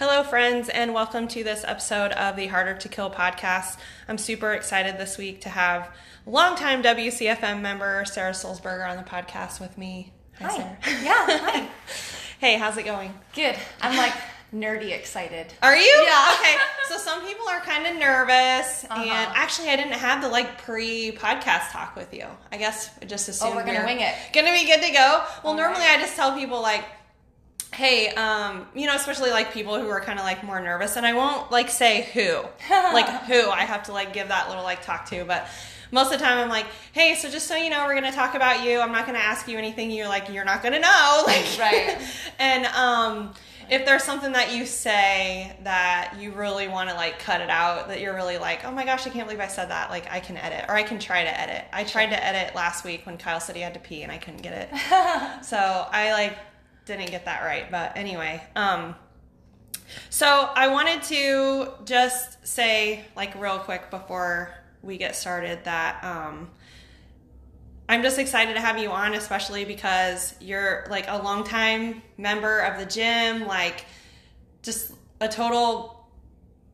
Hello, friends, and welcome to this episode of the Harder to Kill podcast. I'm super excited this week to have longtime WCFM member Sara Sulzberger on the podcast with me. Hi. Sara. Yeah, hi. Hey, how's it going? Good. I'm like nerdy excited. Are you? Yeah. Okay. So some people are kind of nervous, Uh-huh. and actually, I didn't have the like pre-podcast talk with you. I guess I just assumed Oh, we're gonna wing it. Gonna be good to go. Well, All normally right. I just tell people like, hey, um, you know, especially like people who are kind of like more nervous, and I won't like say who, like who. I have to like give that little like talk to, but. Most of the time, I'm like, "Hey, so just so you know, we're gonna talk about you. I'm not gonna ask you anything you're like you're not gonna know." Like, Right. and um, if there's something that you say that you really want to like cut it out, that you're really like, oh my gosh, I can't believe I said that. Like I can edit, or I can try to edit. I tried to edit last week when Kyle said he had to pee, and I couldn't get it. so I like didn't get that right. But anyway, um, so I wanted to just say like real quick before we get started that um, I'm just excited to have you on, especially because you're like a longtime member of the gym, like just a total,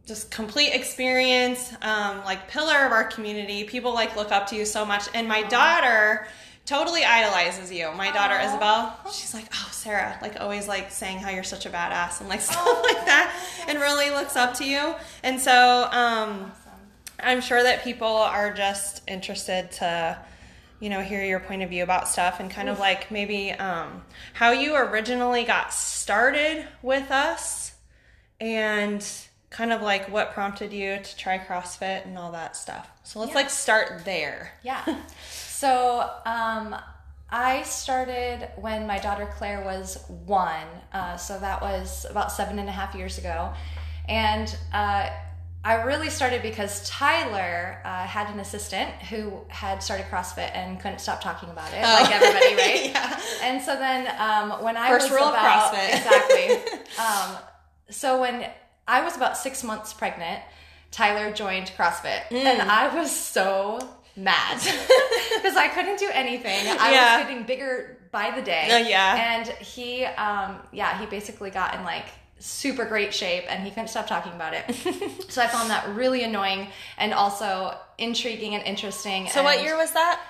just complete experience, um, like pillar of our community. People like look up to you so much, and my daughter totally idolizes you. My daughter Aw. Isabel, she's like, oh Sara, like always like saying how you're such a badass and like stuff like that, and really looks up to you. And so, um, Awesome. I'm sure that people are just interested to, you know, hear your point of view about stuff and kind of like maybe um, how you originally got started with us and kind of like what prompted you to try CrossFit and all that stuff. So let's Yeah. like start there. Yeah. So um, I started when my daughter Claire was one. Uh, so that was about seven and a half years ago. And uh, I really started because Tyler uh, had an assistant who had started CrossFit and couldn't stop talking about it, like everybody, right? yeah. And so then um, when I First was rule of about CrossFit. exactly. um, so when I was about six months pregnant, Tyler joined CrossFit, and Mm. I was so mad because I couldn't do anything. I Yeah. was getting bigger by the day. Uh, yeah. And he, um, yeah, he basically got in like super great shape and he couldn't stop talking about it. so I found that really annoying and also intriguing and interesting. So what year was that?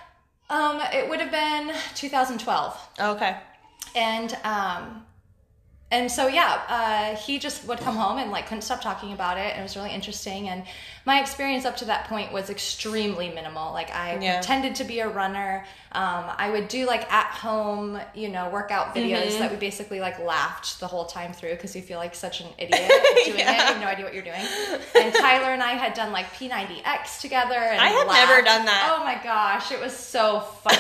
Um, it would have been 2012 Okay. and um and so yeah uh, he just would come home and like couldn't stop talking about it and it was really interesting and my experience up to that point was extremely minimal like i Yeah. pretended to be a runner um, i would do like at home you know workout videos Mm-hmm. that we basically like laughed the whole time through because you feel like such an idiot doing Yeah. it you have no idea what you're doing and tyler and i had done like p90x together and I had laughed. never done that. oh my gosh it was so funny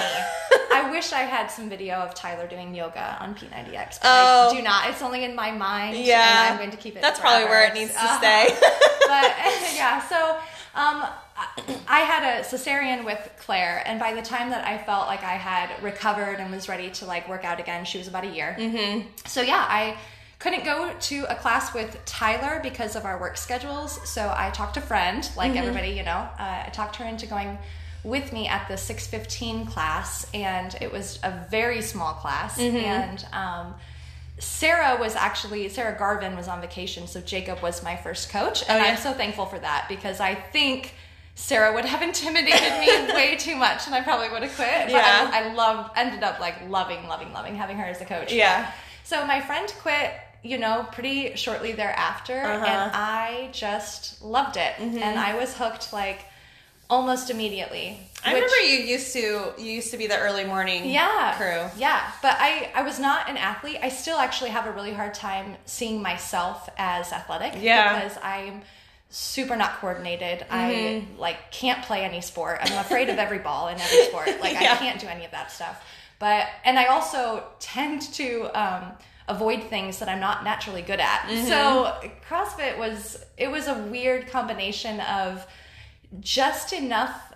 I wish I had some video of Tyler doing yoga on P90X, but Oh. I do not. It's only in my mind. Yeah. And I'm going to keep it. That's probably where it needs to Uh-huh. stay. but yeah, so um, I- had a cesarean with Claire, and by the time that I felt like I had recovered and was ready to like work out again, she was about a year. Mm-hmm. So yeah, I couldn't go to a class with Tyler because of our work schedules. So I talked to a friend, like Mm-hmm. everybody, you know. Uh, I talked her into going with me at the 615 class, and it was a very small class, Mm-hmm. and. Um, Sarah was actually Sarah Garvin was on vacation, so Jacob was my first coach, and Oh, yeah. I'm so thankful for that because I think Sarah would have intimidated me way too much, and I probably would have quit. But Yeah. I, I loved, ended up like loving, loving, loving having her as a coach. Yeah. So my friend quit, you know, pretty shortly thereafter, Uh-huh. Mm-hmm. and I just loved it, and I was hooked like almost immediately. I which- remember you used to you used to be the early morning yeah crew. yeah but i i was not an athlete i still actually have a really hard time seeing myself as athletic Yeah. because i'm super not coordinated i Mm-hmm. like can't play any sport i'm afraid of every ball in every sport like Yeah. i can't do any of that stuff but and i also tend to um avoid things that i'm not naturally good at Mm-hmm. so crossfit was it was a weird combination of just enough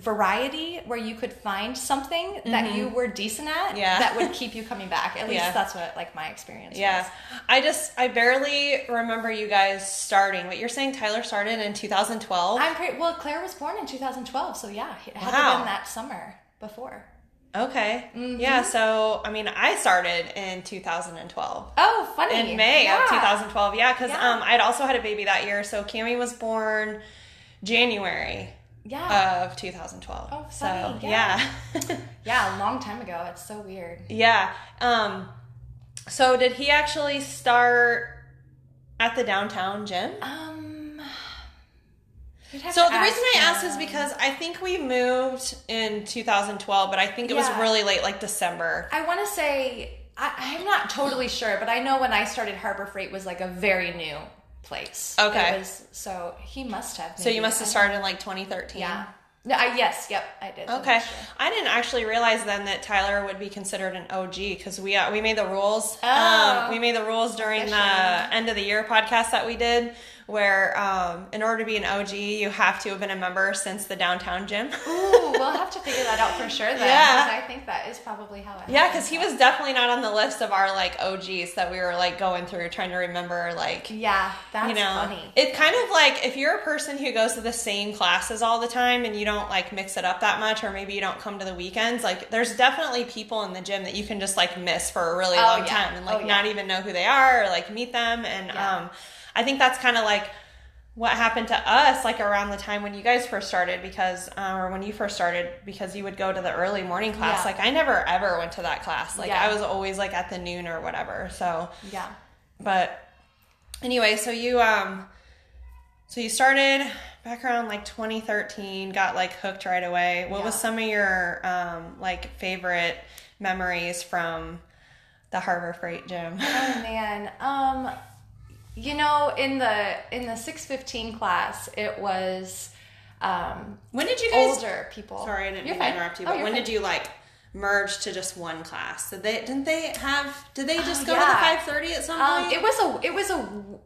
variety where you could find something that you were decent at Mm-hmm. Yeah. that would keep you coming back. At least Yeah. that's what like my experience Yeah. was. I just I barely remember you guys starting. What you're saying Tyler started in 2012? I'm pretty well Claire was born in 2012, so yeah, it had Wow. been that summer before. Okay. Mm-hmm. Yeah. So, I mean, I started in 2012. Oh, funny. In May Yeah. of 2012. Yeah. Because Yeah. um, I'd also had a baby that year. So, Cami was born January Yeah. of 2012. Oh, so, yeah. Yeah. yeah, a long time ago. It's so weird. yeah. Um, so, did he actually start at the downtown gym? Um. So the reason I ask asked is because I think we moved in 2012, but I think it was really late, like December. I want to say I, I'm not totally sure, but I know when I started Harbor Freight was like a very new place. Okay. Was, so he must have. So you must have started in like 2013. Yeah. No, I, yes. Yep. I did. Okay. I didn't actually realize then that Tyler would be considered an OG because we uh, we made the rules. Oh. Um, we made the rules during the end of the year podcast that we did, where um, in order to be an OG, you have to have been a member since the downtown gym. Ooh, we'll have to figure that out for sure then. Yeah. I think that is probably how it. yeah, because he was definitely not on the list of our like OGs that we were like going through trying to remember like Yeah, that's you know funny. it kind of like if you're a person who goes to the same classes all the time and you don't like mix it up that much or maybe you don't come to the weekends like there's definitely people in the gym that you can just like miss for a really Oh, long yeah. time and like Oh, yeah. not even know who they are or like meet them and Yeah. um i think that's kind of like what happened to us like around the time when you guys first started because uh, or when you first started because you would go to the early morning class Yeah. like i never ever went to that class like Yeah. i was always like at the noon or whatever so Yeah. but anyway, so you um so you started back around like 2013, got like hooked right away. What was some of your um like favorite memories from the Harbor Freight gym? Oh man. Um you know, in the in the 615 class, it was um When did you guys older people. Sorry, I didn't mean to interrupt you, Oh, but you're when fine. did you like merge to just one class? Did they didn't they have did they just Oh, go yeah. to the 5:30 at some Um, point? it was a it was a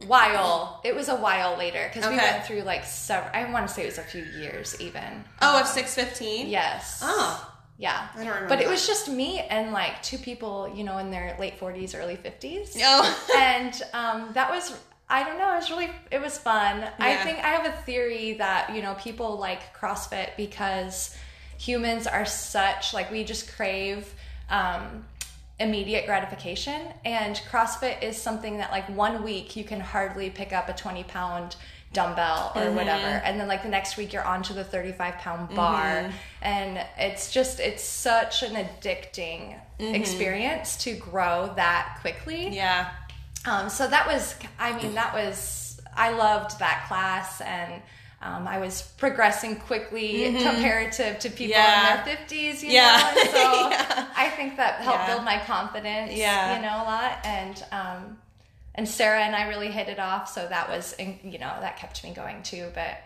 while. It was a while later because we went through like several. I want to say it was a few years even. oh, Um, of 615? yes. Oh. Yeah. I don't remember But it that. was just me and like two people, you know, in their late 40s, early 50s. Oh. and um, that was I don't know, it was really it was fun. I think I have a theory that, you know, people like CrossFit because humans are such like we just crave um immediate gratification and CrossFit is something that like one week you can hardly pick up a 20 pound dumbbell or Mm-hmm. whatever and then like the next week you're on to the 35 pound bar Mm-hmm. and it's just it's such an addicting experience to grow that quickly Yeah. um, so that was, I mean, that was, I loved that class and um, I was progressing quickly comparative to people Mm-hmm. Yeah. in their 50s, you Yeah. know? And so Yeah. I think that helped Yeah. build my confidence, Yeah. you know, a lot. And, um, and Sarah and I really hit it off. So that was, you know, that kept me going too. But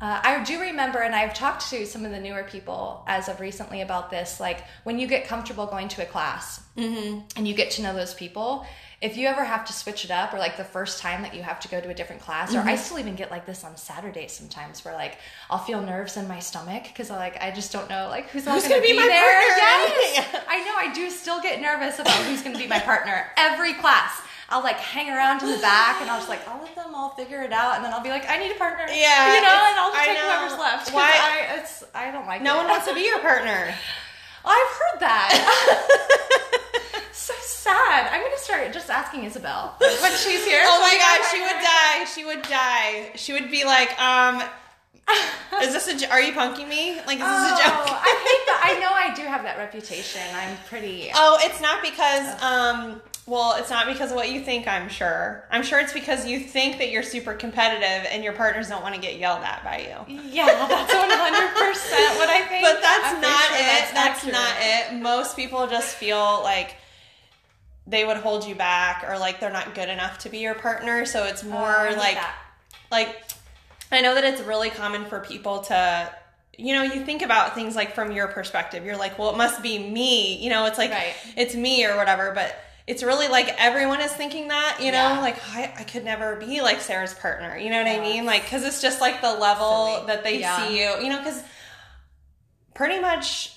uh, I do remember, and I've talked to some of the newer people as of recently about this. Like when you get comfortable going to a class and you get to know those people, if you ever have to switch it up, or like the first time that you have to go to a different class, or I still even get like this on Saturdays sometimes, where like I'll feel nerves in my stomach because I like I just don't know like who's, Who's gonna, gonna be be, my there. partner? Yes, I know. I do still get nervous about who's going to be my partner every class. I'll like hang around in the back and I'll just like I'll let them all figure it out and then I'll be like I need a partner. Yeah, you know, and I'll just I take know. whoever's left. Why- I it's I don't like No it. one wants to be your partner. I've heard that. so sad. I'm gonna start just asking Isabel when she's here. Oh my god, she would die. She would die. She would be like, um, is this a? Are you punking me? Like, is this Oh, a joke? I hate that. I know I do have that reputation. I'm pretty. Oh, it's not because, um, well, it's not because of what you think. I'm sure. I'm sure it's because you think that you're super competitive and your partners don't want to get yelled at by you. Yeah, that's 100 percent what I think. But that's I'm not sure it. That's, accurate. not it. Most people just feel like they would hold you back or like they're not good enough to be your partner. So it's Oh, more I like that. like I know that it's really common for people to you know, you think about things like from your perspective. You're like, well, it must be me. You know, it's like Right. it's me or whatever, but it's really like everyone is thinking that, you know, Yeah. like I, I could never be like Sara's partner. You know what I mean? Like, cause it's just like the level Silly. that they Yeah. see you, you know, cause pretty much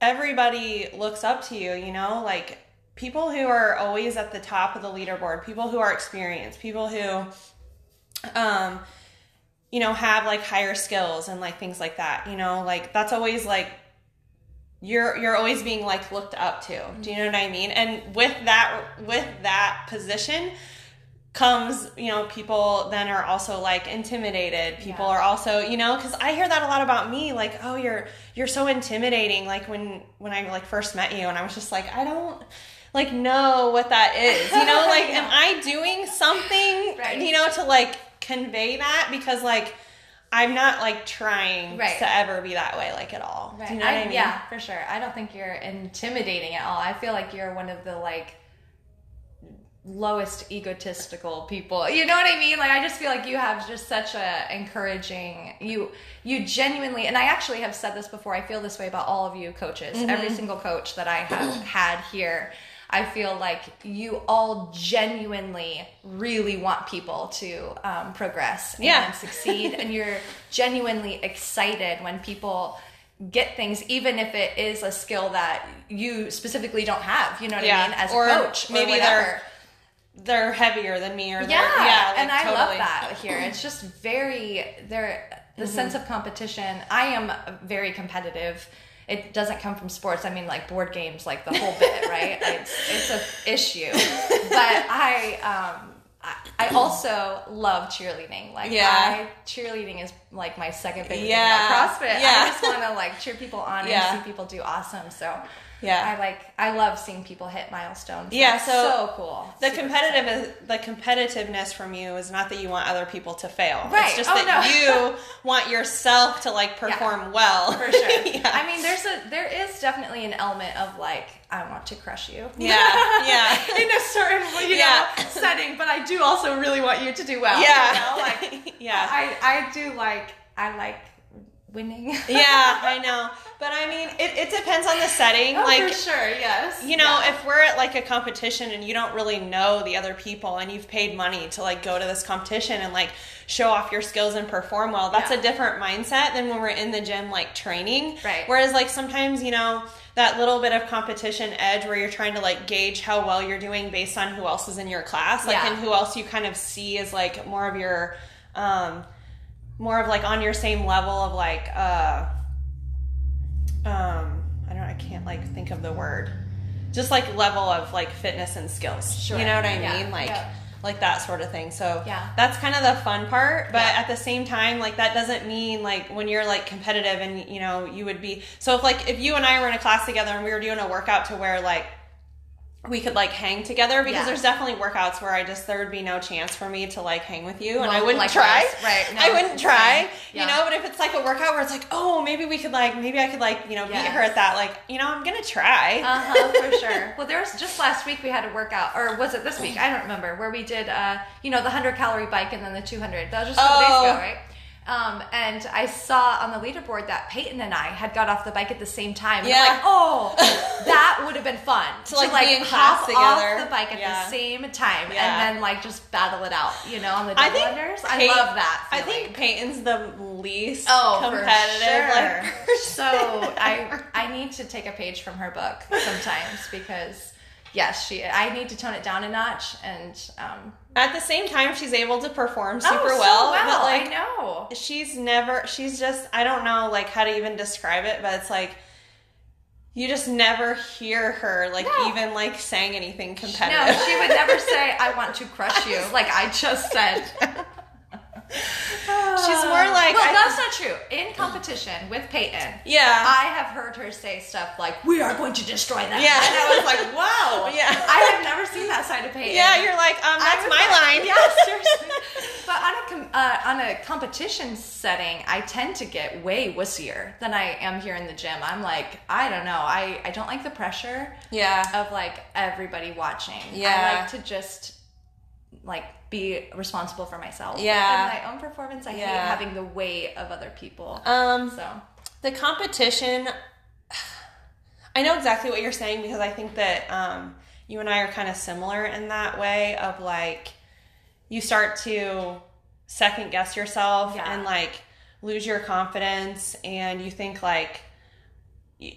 everybody looks up to you, you know, like people who are always at the top of the leaderboard, people who are experienced, people who, um, you know, have like higher skills and like things like that, you know, like that's always like you're you're always being like looked up to. Do you know what I mean? And with that with that position comes, you know, people then are also like intimidated. People Yeah. are also, you know, cuz I hear that a lot about me like, "Oh, you're you're so intimidating." Like when when I like first met you and I was just like, "I don't like know what that is." You know, like am I doing something, Right. you know, to like convey that because like I'm not like trying Right. to ever be that way like at all. Right. Do you know what I mean? Yeah, for sure. I don't think you're intimidating at all. I feel like you're one of the like lowest egotistical people. You know what I mean? Like I just feel like you have just such a encouraging you you genuinely and I actually have said this before. I feel this way about all of you coaches. Mm-hmm. Every single coach that I have had here. I feel like you all genuinely really want people to um, progress and Yeah. succeed, and you're genuinely excited when people get things, even if it is a skill that you specifically don't have. You know what Yeah. I mean? As Or a coach, maybe they're they're heavier than me or they're, Yeah, yeah, like, and I love totally. that here. It's just very there. The Mm-hmm. sense of competition. I am very competitive. It doesn't come from sports. I mean, like board games, like the whole bit, right? It's it's a issue. But I um I, I also love cheerleading. Like Yeah. I cheerleading is like my second favorite Yeah. thing about CrossFit. Yeah. I just want to like cheer people on Yeah. and see people do awesome. So Yeah. I like I love seeing people hit milestones. Yeah, That's so so cool. The Super competitive is the competitiveness from you is not that you want other people to fail. Right. It's just Oh, that no. you want yourself to like perform well. for sure. yeah. I mean, there's a there is definitely an element of like I want to crush you. Yeah, yeah. In a certain you Yeah. know setting, but I do also really want you to do well. yeah. You know? Like yeah. I I do like I like winning. yeah, I know. But I mean, it, it depends on the setting. Oh, like for sure, yes. you know, Yeah. if we're at like a competition and you don't really know the other people and you've paid money to like go to this competition and like show off your skills and perform well, that's Yeah. a different mindset than when we're in the gym like training. Right. Whereas like sometimes, you know, that little bit of competition edge where you're trying to like gauge how well you're doing based on who else is in your class, like Yeah. and who else you kind of see as like more of your um more of like on your same level of like uh um I don't I can't like think of the word. Just like level of like fitness and skills. Sure. You know what I Yeah. mean? Like Yeah. like that sort of thing. So Yeah. that's kind of the fun part, but Yeah. at the same time like that doesn't mean like when you're like competitive and you know you would be so if like if you and I were in a class together and we were doing a workout to where like we could like hang together because there's definitely workouts where I just there would be no chance for me to like hang with you and I wouldn't likewise. try. Right. No, I wouldn't try. Yeah. You know, but if it's like a workout where it's like, oh, maybe we could like maybe I could like, you know, beat her at that, like, you know, I'm gonna try. Uh huh, for sure. Well, there was just last week we had a workout, or was it this week? I don't remember. Where we did, uh, you know, the hundred calorie bike and then the two hundred. That was just a couple Oh. days ago, right? Um, and I saw on the leaderboard that Peyton and I had got off the bike at the same time. Yeah. like, oh, that would have been fun To, like, be in class hop off the bike at Yeah. the same time Yeah. and then like just battle it out, you know, on the I unders. I love that. I think Peyton's the least Oh, competitive. for sure. Like, so I I need to take a page from her book sometimes because yes, she I need to tone it down a notch and um at the same time, she's able to perform oh, super oh, so well. well. But like, I know. she's never. She's just. I don't know like how to even describe it, but it's like. You just never hear her like No. even like saying anything competitive. No, she would never say I want to crush you like I just said. She's more like Well, I- that's not true. In competition with Peyton, yeah. I have heard her say stuff like, "We are going to destroy them." Yeah. and I was like, "Wow." Yeah. I have never seen that side of Peyton. yeah, you're like, um, that's my like- line. Yeah, seriously. but on a com- uh, on a competition setting, I tend to get way wussier than I am here in the gym. I'm like, I don't know. I I don't like the pressure Yeah. of like everybody watching. Yeah. I like to just like be responsible for myself. Yeah. And my own performance. I hate having the weight of other people. Um, so the competition. I know exactly what you're saying because I think that um, you and I are kind of similar in that way of like you start to second guess yourself Yeah. and like lose your confidence and you think like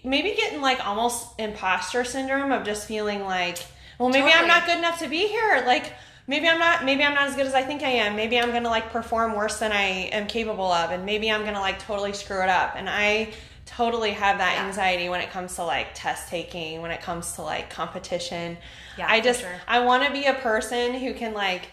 maybe getting like almost imposter syndrome of just feeling like well maybe I'm not good enough to be here like maybe I'm not maybe I'm not as good as I think I am maybe I'm going to like perform worse than I am capable of and maybe I'm going to like totally screw it up and I totally have that Yeah. anxiety when it comes to like test taking, when it comes to like competition. Yeah, I just sure. I want to be a person who can like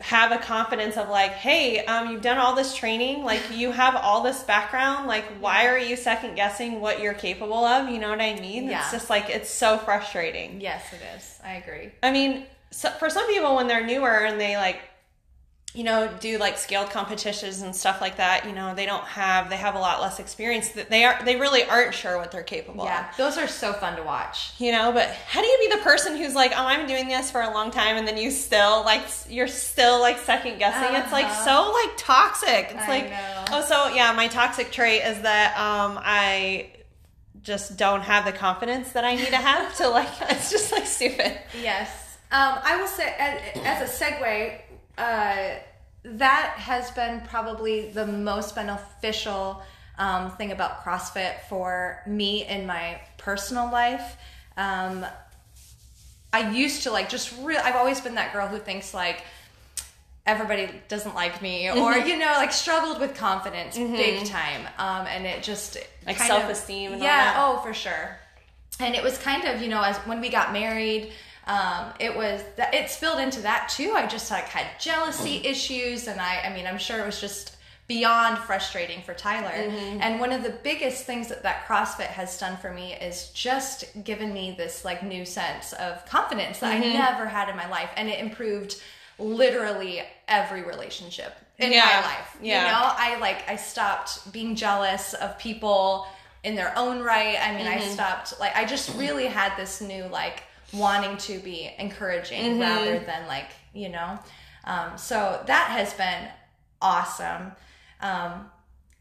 have a confidence of like, hey, um, you've done all this training, like you have all this background, like why are you second guessing what you're capable of? You know what I mean? Yeah. It's just like it's so frustrating. Yes, it is. I agree. I mean, so for some people when they're newer and they like you know do like scaled competitions and stuff like that you know they don't have they have a lot less experience that they are they really aren't sure what they're capable Yeah, of those are so fun to watch. you know but how do you be the person who's like oh i'm doing this for a long time and then you still like you're still like second guessing it's like Uh-huh. so like toxic it's I like know. oh so yeah my toxic trait is that um i just don't have the confidence that i need to have to like it's just like stupid Yes. Um, I will say, as, as a segue, uh, that has been probably the most beneficial um, thing about CrossFit for me in my personal life. Um, I used to like just real. I've always been that girl who thinks like everybody doesn't like me, or Mm-hmm. you know, like struggled with confidence big time, um, and it just Like self-esteem and all yeah, oh for sure. And it was kind of you know as when we got married. Um, it was that it spilled into that too. I just like had jealousy issues, and I, I mean, I'm sure it was just beyond frustrating for Tyler. Mm-hmm. And one of the biggest things that that CrossFit has done for me is just given me this like new sense of confidence that I mm-hmm. never had in my life, and it improved literally every relationship in Yeah. my life. Yeah. You know, I like I stopped being jealous of people in their own right. I mean, I mm-hmm. stopped like I just really had this new like wanting to be encouraging mm-hmm. rather than like, you know. Um, so that has been awesome. Um,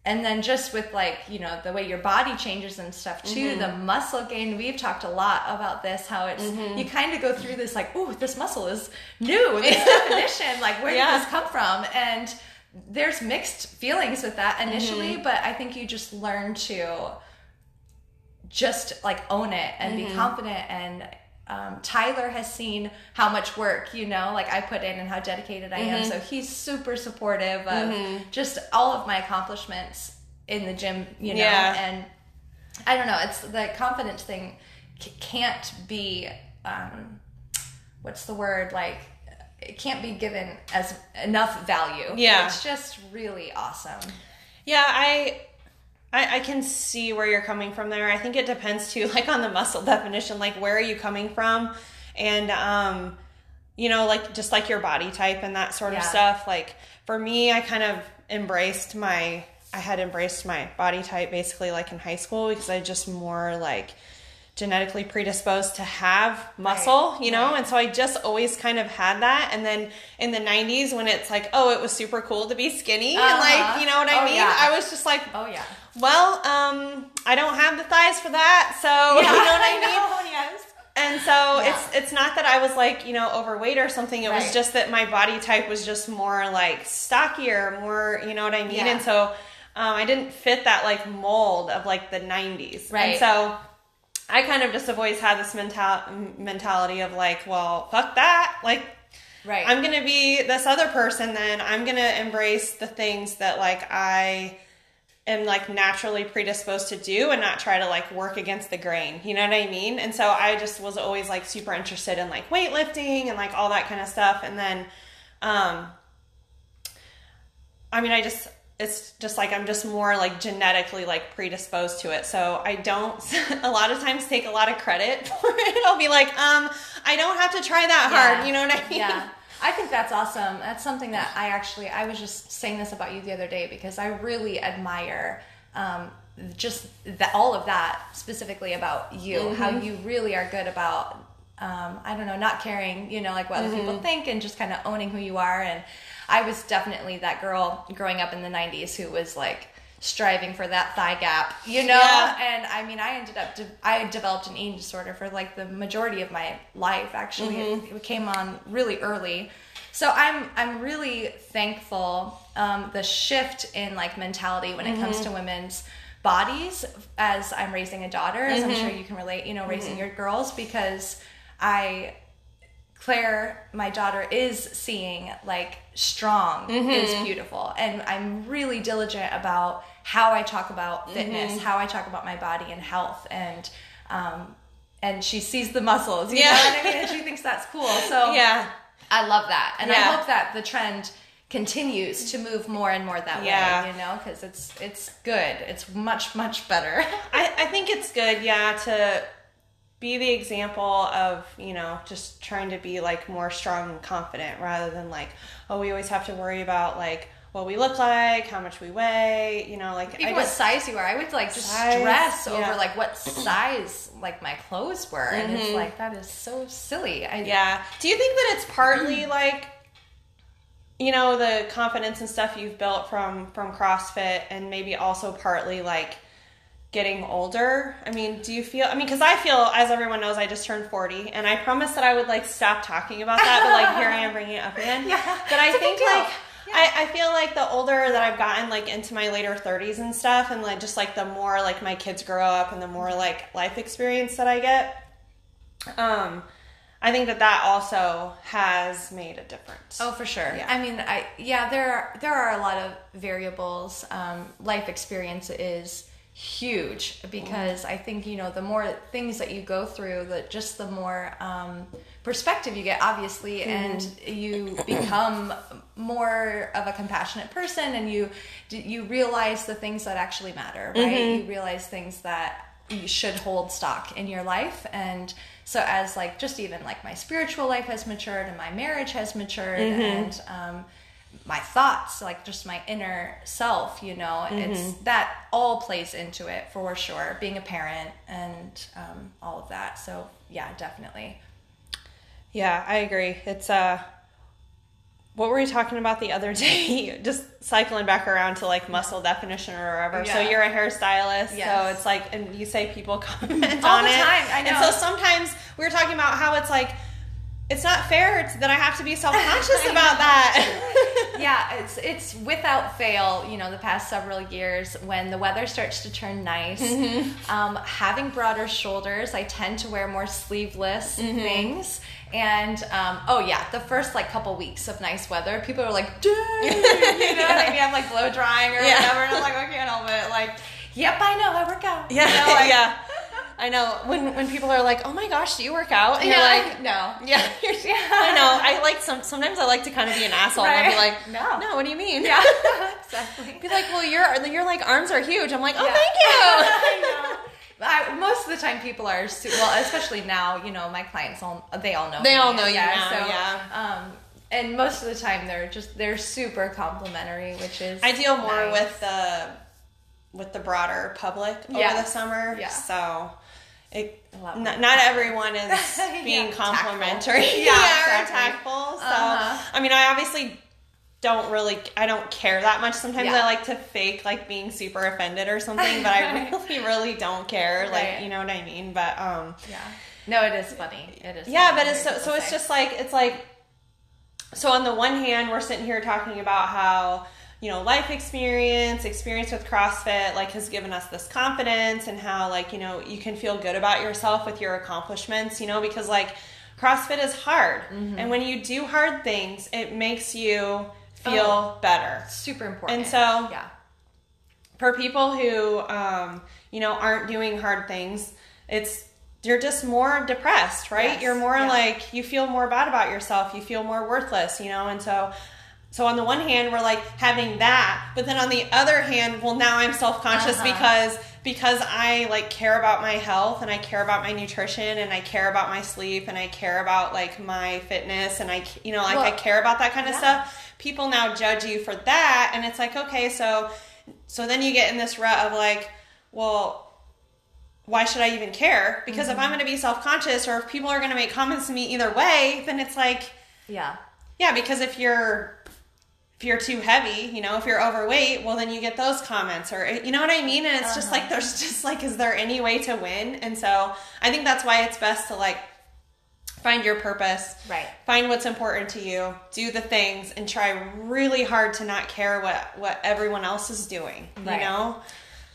and then just with like, you know, the way your body changes and stuff too, the mm-hmm. muscle gain, we've talked a lot about this, how it's, mm-hmm. you kind of go through this like, oh this muscle is new, this definition, like where Yeah. did this come from? And there's mixed feelings with that initially, but I think you just learn to just like own it and be confident and um, Tyler has seen how much work you know like I put in and how dedicated I am. So he's super supportive of just all of my accomplishments in the gym you know Yeah. and I don't know it's the confidence thing c- can't be um, what's the word like it can't be given as enough value. Yeah. it's just really awesome. Yeah, I, I I can see where you're coming from there. I think it depends too, like on the muscle definition, like where are you coming from, and um, you know, like just like your body type and that sort of stuff. Like for me, I kind of embraced my, I had embraced my body type basically like in high school because I just more like genetically predisposed to have muscle, you know? right. And so I just always kind of had that. And then in the 90s when it's like, oh, it was super cool to be skinny and Uh-huh. like, you know what I Oh, mean? yeah. I was just like, oh yeah well, um, I don't have the thighs for that. So, yeah, you know what I mean? yes And so Yeah. it's it's not that I was like, you know, overweight or something. It was just that my body type was just more like stockier, more, you know what I mean? Yeah. And so um, I didn't fit that like mold of like the 90s. Right. And so I kind of just have always had this mental mentality of like, well, fuck that. Like right I'm gonna be this other person then. I'm gonna embrace the things that like I am like naturally predisposed to do and not try to like work against the grain. You know what I mean? And so I just was always like super interested in like weightlifting and like all that kind of stuff. And then um I mean I just it's just like I'm just more like genetically like predisposed to it. So I don't a lot of times take a lot of credit for it. I'll be like, um, I don't have to try that Yeah. hard. You know what I mean? yeah i think that's awesome. That's something that i actually i was just saying this about you the other day because i really admire um, just that all of that specifically about you how you really are good about um, i don't know not caring you know like what other people think and just kind of owning who you are. And i was definitely that girl growing up in the 90s who was like striving for that thigh gap you know Yeah. and I mean, I ended up, de- I developed an eating disorder for like the majority of my life. Actually, mm-hmm. it, it came on really early. So I'm, I'm really thankful um, the shift in like mentality when it comes mm-hmm. to women's bodies as I'm raising a daughter, as I'm mm-hmm. sure you can relate. You know, raising your girls because I Claire, my daughter, is seeing like strong is beautiful. And I'm really diligent about how I talk about fitness, how I talk about my body and health, and um, and she sees the muscles. You Yeah. know what I mean? And she thinks that's cool. So Yeah. I love that, and I hope that the trend continues to move more and more that Yeah. way. You know, because it's it's good. It's much much better. I, I think it's good, yeah, to be the example of, you know, just trying to be like more strong and confident rather than like, oh, we always have to worry about like what we look like, how much we weigh, you know, like Even I what size you are, I would like Size, stress yeah. over like what size like my clothes were, and Mm-hmm. it's like that is so silly. I, Yeah. Do you think that it's partly like you know the confidence and stuff you've built from from CrossFit and maybe also partly like getting older? I mean, do you feel I mean cuz I feel as everyone knows I just turned 40 and I promised that I would like stop talking about that but like here I am bringing it up again. Yeah, But I think like I, I feel like the older that I've gotten like into my later 30s and stuff and like just like the more like my kids grow up and the more like life experience that I get um I think that that also has made a difference. Oh, for sure. Yeah. I mean, I yeah, there are there are a lot of variables. Um, life experience is huge because I think you know the more things that you go through, that just the more um, perspective you get, obviously, and you become more of a compassionate person, and you you realize the things that actually matter, right? You realize things that you should hold stock in your life. And so as like just even like my spiritual life has matured and my marriage has matured and um my thoughts like just my inner self you know it's that all plays into it for sure being a parent and um, all of that so yeah definitely Yeah, I agree. It's uh what were we talking about the other day? Just cycling back around to like muscle definition or whatever. So you're a hairstylist, so it's like, and you say people comment All on the it. time, I And so sometimes we were talking about how it's like, it's not fair that I have to be self conscious about that. yeah it's it's without fail you know the past several years when the weather starts to turn nice um, having broader shoulders i tend to wear more sleeveless things and um, oh yeah the first like couple weeks of nice weather people are like Dang! you know what i mean i'm like blow drying or Yeah. whatever and i'm like okay, i can't help it like yep i know i work out yeah, you know, like, yeah. I know when when people are like, "Oh my gosh, do you work out?" And yeah, you're like, no Yeah, you're, I know. I like some. Sometimes I like to kind of be an asshole and I'll be like, No. no. What do you mean? yeah exactly Be like, well, your your like arms are huge. I'm like, oh, Yeah. thank you. I know. I, most of the time, people are well, especially now. You know, my clients all they all know. They me, all know you now, yeah. Um, and most of the time, they're just they're super complimentary, which is I deal more nice. with the with the broader public over the summer. Yeah. So. It, not, not everyone is being Yeah, complimentary yeah, Yeah, or exactly. tactful. So Uh-huh. I mean, I obviously don't really I don't care that much. Sometimes Yeah. I like to fake like being super offended or something, but I really really don't care. Like you know what I mean. But um, Yeah. No, it is funny. It is. yeah, but it's so so it's just like it's like so on the one hand we're sitting here talking about how you know life experience experience with crossfit like has given us this confidence and how like you know you can feel good about yourself with your accomplishments you know because like crossfit is hard Mm-hmm. and when you do hard things it makes you feel Oh. better super important. And so- yeah, for people who um, you know aren't doing hard things it's you're just more depressed right Yes, you're more yeah. like you feel more bad about yourself you feel more worthless you know and so so on the one hand we're like having that but then on the other hand well now i'm self-conscious Uh-huh. because because i like care about my health and i care about my nutrition and i care about my sleep and i care about like my fitness and i you know like i care about that kind of yeah. stuff people now judge you for that and it's like okay so so then you get in this rut of like well why should i even care because if i'm Mm-hmm. going to be self-conscious or if people are going to make comments to me either way then it's like yeah, yeah because if you're if you're too heavy you know if you're overweight well then you get those comments or you know what i mean and it's just Uh-huh. like there's just like is there any way to win and so i think that's why it's best to like find your purpose Right. find what's important to you do the things and try really hard to not care what what everyone else is doing you know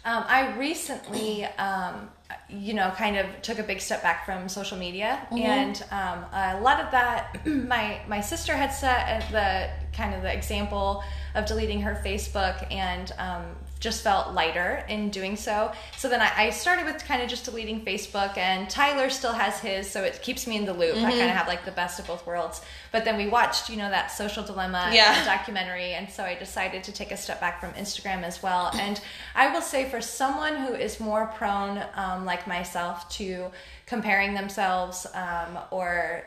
Um, I recently, um, you know, kind of took a big step back from social media, Mm-hmm. and um, a lot of that, my my sister had set the kind of the example of deleting her Facebook, and um, just felt lighter in doing so. So then I, I started with kind of just deleting Facebook, and Tyler still has his, so it keeps me in the loop. I kind of have like the best of both worlds. But then we watched, you know, that social dilemma Yeah. documentary, and so I decided to take a step back from Instagram as well. And I will say, for someone who is more prone, um, like myself, to comparing themselves um, or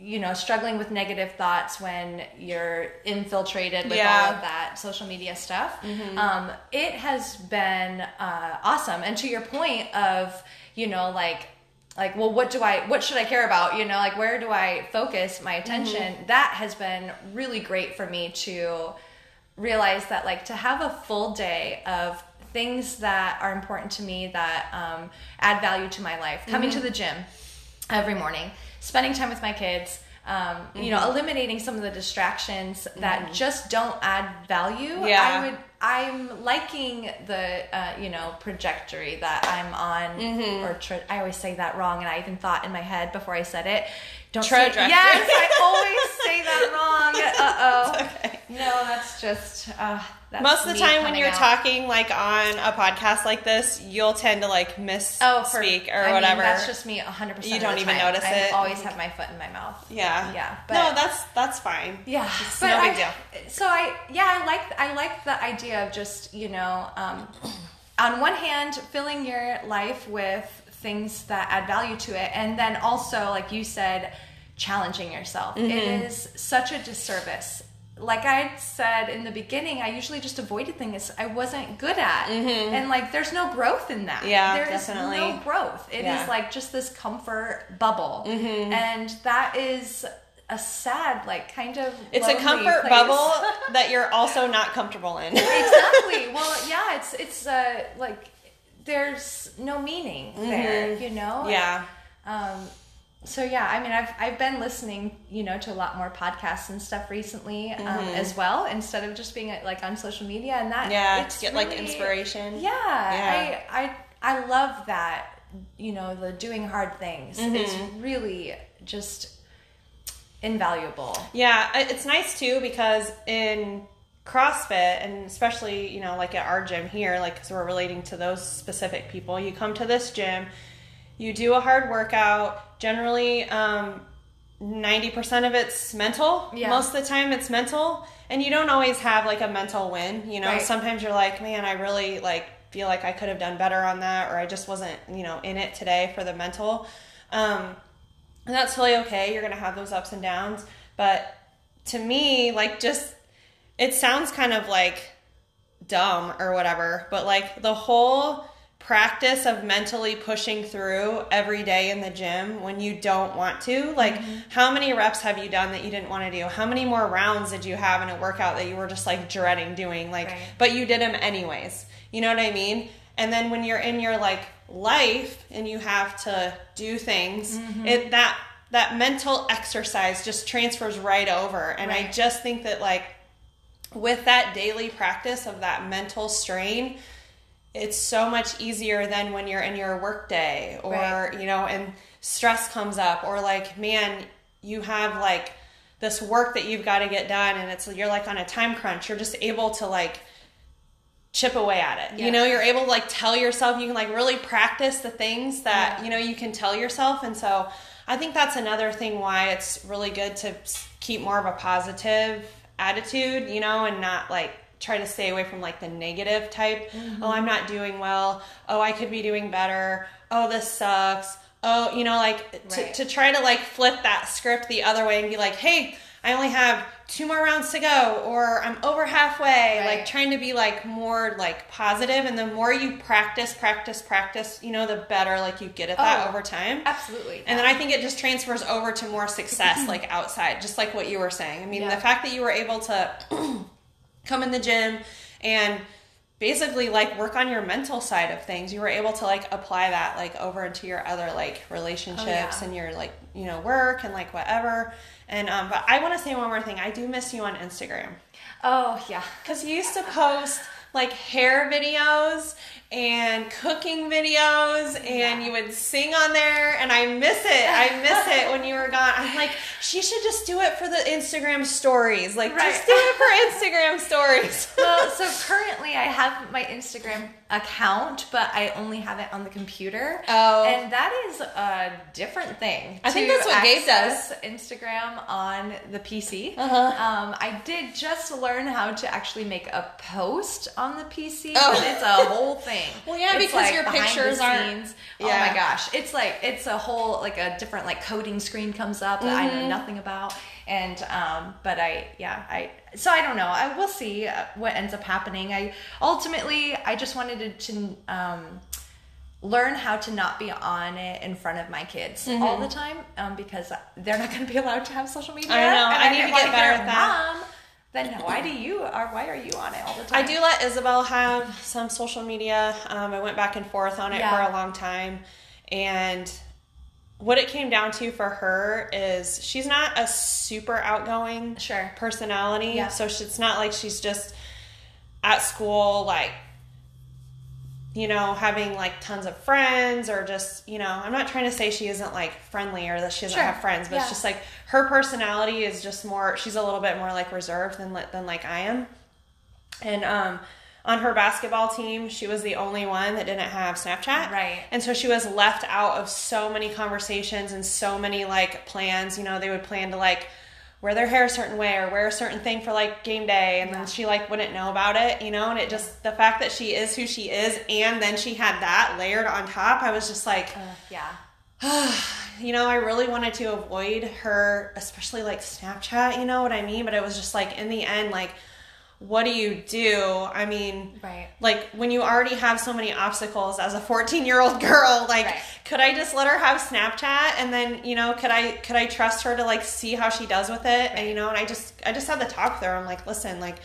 you know struggling with negative thoughts when you're infiltrated with Yeah. all of that social media stuff. Um, it has been uh, awesome. And to your point of you know like like well what do i what should i care about? You know like where do i focus my attention? That has been really great for me to realize that like to have a full day of things that are important to me that um, add value to my life. Coming Mm-hmm. to the gym every morning spending time with my kids um, you Mm-hmm. know eliminating some of the distractions that just don't add value Yeah. i would i'm liking the uh, you know trajectory that i'm on Mm-hmm. or tra- i always say that wrong and i even thought in my head before i said it don't say, Trajectory. yes i always say that wrong uh-oh okay. no, that's just uh, that's Most of the time when you're out. talking like on a podcast like this, you'll tend to like misspeak oh, for, or I mean, whatever. that's just me 100. percent You don't even time. notice I it. always have my foot in my mouth. yeah. Yeah, no, but- that's that's fine. Yeah, It's but no big I- deal. So I, yeah, I like I like the idea of just you know, um, on one hand, filling your life with things that add value to it, and then also, like you said, challenging yourself. Mm-hmm. It is such a disservice. Like I said in the beginning, I usually just avoided things I wasn't good at, and like there's no growth in that. Mm-hmm. Yeah, there is definitely. no growth. It is Yeah. Mm-hmm. like just this comfort bubble, and that is a sad, like kind of It's a comfort place. bubble that you're also not comfortable in. exactly. Well, yeah, it's it's uh, like there's no meaning there, you know. Mm-hmm. yeah. Um, so yeah, I mean, I've I've been listening, you know, to a lot more podcasts and stuff recently um, as well, instead of just being like on social media and that. Mm-hmm. Yeah. it's to get like inspiration. Yeah, Yeah. I I I love that. You know, the doing hard things Mm-hmm. is really just invaluable. Yeah, it's nice too because in CrossFit and especially you know like at our gym here, like because we're relating to those specific people, you come to this gym, you do a hard workout. Generally, um, ninety percent of it's mental. Yeah. Most of the time, it's mental, and you don't always have like a mental win. You know, Right. sometimes you're like, man, I really like feel like I could have done better on that, or I just wasn't you know in it today for the mental. Um, and that's totally okay. You're gonna have those ups and downs, but to me, like just it sounds kind of like dumb or whatever, but like the whole practice of mentally pushing through every day in the gym when you don't want to, like mm-hmm. how many reps have you done that you didn't want to do? How many more rounds did you have in a workout that you were just like dreading doing? Like, Right. but you did them anyways. You know what I mean? And then when you're in your like life and you have to do things, mm-hmm. it that that mental exercise just transfers right over. And I just think that like with that daily practice of that mental strain, it's so much easier than when you're in your work day or Right. you know and stress comes up or like man you have like this work that you've got to get done and it's you're like on a time crunch you're just able to like chip away at it Yeah. you know you're able to like tell yourself you can like really practice the things that Yeah. you know you can tell yourself and so i think that's another thing why it's really good to keep more of a positive attitude you know and not like try to stay away from like the negative type mm-hmm. oh i'm not doing well oh i could be doing better oh this sucks oh you know like to, Right. to try to like flip that script the other way and be like hey i only have two more rounds to go or i'm over halfway Right. like trying to be like more like positive and the more you practice practice practice you know the better like you get at that Oh, over time Absolutely. and then I think it just transfers over to more success, like outside, just like what you were saying. I mean, Yeah. the fact that you were able to come in the gym and basically like work on your mental side of things, you were able to like apply that like over into your other like relationships Oh, yeah. and your like, you know, work and like whatever. And, um, but I want to say one more thing. I do miss you on Instagram oh yeah. because you used to post like hair videos and cooking videos and you would sing on there and I miss it. I miss it when you were gone. I'm like, she should just do it for the Instagram stories. Like Right. just do it for Instagram stories. well, so currently I have my Instagram account, but I only have it on the computer. Oh. And that is a different thing. I think that's what Gabe access Instagram on the PC. Uh-huh. Um, I did just learn how to actually make a post on the PC, Oh. but it's a whole thing. Well, yeah, It's because your pictures aren't- scenes. Oh my gosh, it's like it's a whole like a different like coding screen comes up that I Mm-hmm. know nothing about, and um, but I yeah I so I don't know. I will see uh, what ends up happening. I ultimately I just wanted to. to um, learn how to not be on it in front of my kids Mm-hmm. all the time um, because they're not going to be allowed to have social media. I know. And I need to get better at that. Mom, then why do you or why are you on it all the time? I do let Isabel have some social media. Um, I went back and forth on it Yeah. for a long time. And what it came down to for her is she's not a super outgoing Sure. personality. Yeah. So it's not like she's just at school, like, you know, having like tons of friends or just, you know, I'm not trying to say she isn't like friendly or that she doesn't Sure. have friends, but Yeah. it's just like her personality is just more, she's a little bit more like reserved than, than like I am. And um, on her basketball team, she was the only one that didn't have Snapchat. Right. And so she was left out of so many conversations and so many like plans. You know, they would plan to like wear their hair a certain way or wear a certain thing for like game day and then she like wouldn't know about it, you know, and it just the fact that she is who she is and then she had that layered on top, I was just like Uh, yeah. you know, I really wanted to avoid her, especially like Snapchat, you know what I mean? But it was just like in the end, like, what do you do? I mean, Right. like when you already have so many obstacles as a 14 year old girl, like, Right. could I just let her have Snapchat and then, you know, could I, could I trust her to like see how she does with it? And, you know, and I just, I just had the talk with her. I'm like, listen, like,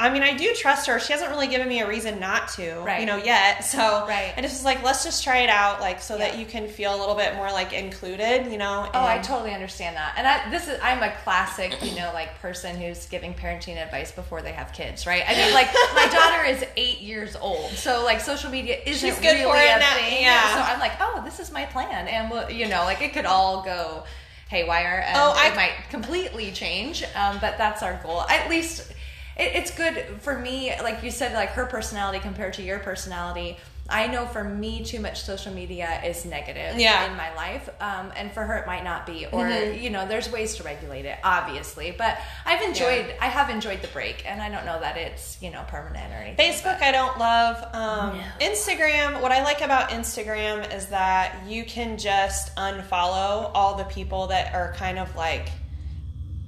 I mean, I do trust her. She hasn't really given me a reason not to, Right. you know, yet. So Right. I just like, let's just try it out, like, so that you can feel a little bit more like included, you know. Oh, I totally understand that. And I, this is, I'm a classic, you know, like person who's giving parenting advice before they have kids, right? I mean, like my daughter is eight years old, so like social media isn't She's good really for it a now, thing. yeah. So I'm like, oh, this is my plan, and we'll, you know, like it could all go haywire, and Oh, I- it might completely change. Um, but that's our goal. At least it, it's good for me. Like you said, like her personality compared to your personality. I know for me, too much social media is negative Yeah. in my life, um, and for her it might not be. Or Mm-hmm. you know, there's ways to regulate it, obviously. But I've enjoyed, I have enjoyed the break, and I don't know that it's you know permanent or anything. Facebook, I don't love. Um, No. Instagram, what I like about Instagram is that you can just unfollow all the people that are kind of like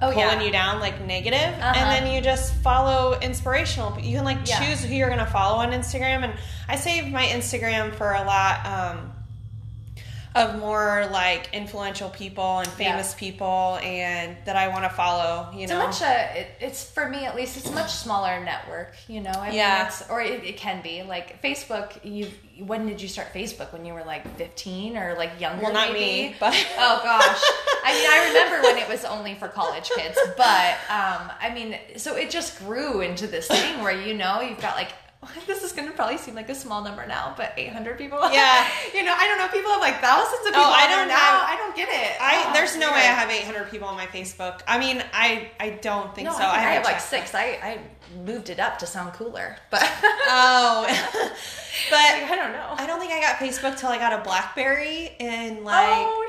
oh pulling yeah, you down, like negative, Uh-huh. and then you just follow inspirational. You can like Yeah. choose who you're to follow on Instagram, and I save my Instagram for a lot. Um, of more like influential people and Yeah. famous people and that I want to follow, you It's know. a much, uh, it, it's for me at least. It's a much smaller network, you know. I Yeah. mean, it's, or it, it can be like Facebook. You, when did you start Facebook? When you were like fifteen or like younger? well, not maybe? me, but Oh gosh. I mean, I remember when it was only for college kids, but um, I mean, so it just grew into this thing where you know you've got like. This is going to probably seem like a small number now, but 800 people. Yeah. you know, I don't know. People have like thousands of people. Oh, people. I don't now. have- I don't get it. I Oh, there's no weird. way I have 800 people on my Facebook. I mean, I I don't think No, so. I, think I haven't have like six. I, I moved it up to sound cooler, but Oh, but I don't know. I don't think I got Facebook till I got a BlackBerry in like oh,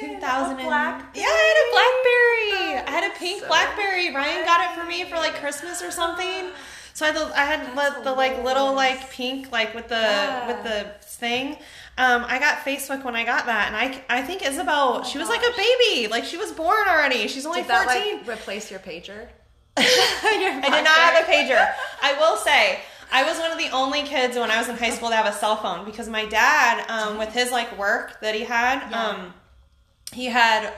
Shannon, 2000. a and- black. Yeah, I had a BlackBerry. I had a pink so BlackBerry. Ryan got it for me for like Christmas or something. So I had the, I had the, the like little like pink like with the Yeah. with the thing. Um, I got Facebook when I got that, and I I think Isabel she was like a baby, like she was born already. She's only Did that fourteen. like replace your pager? I did not have a pager. I will say, I was one of the only kids when I was in high school to have a cell phone because my dad, um, with his like work that he had, Yeah. um, he had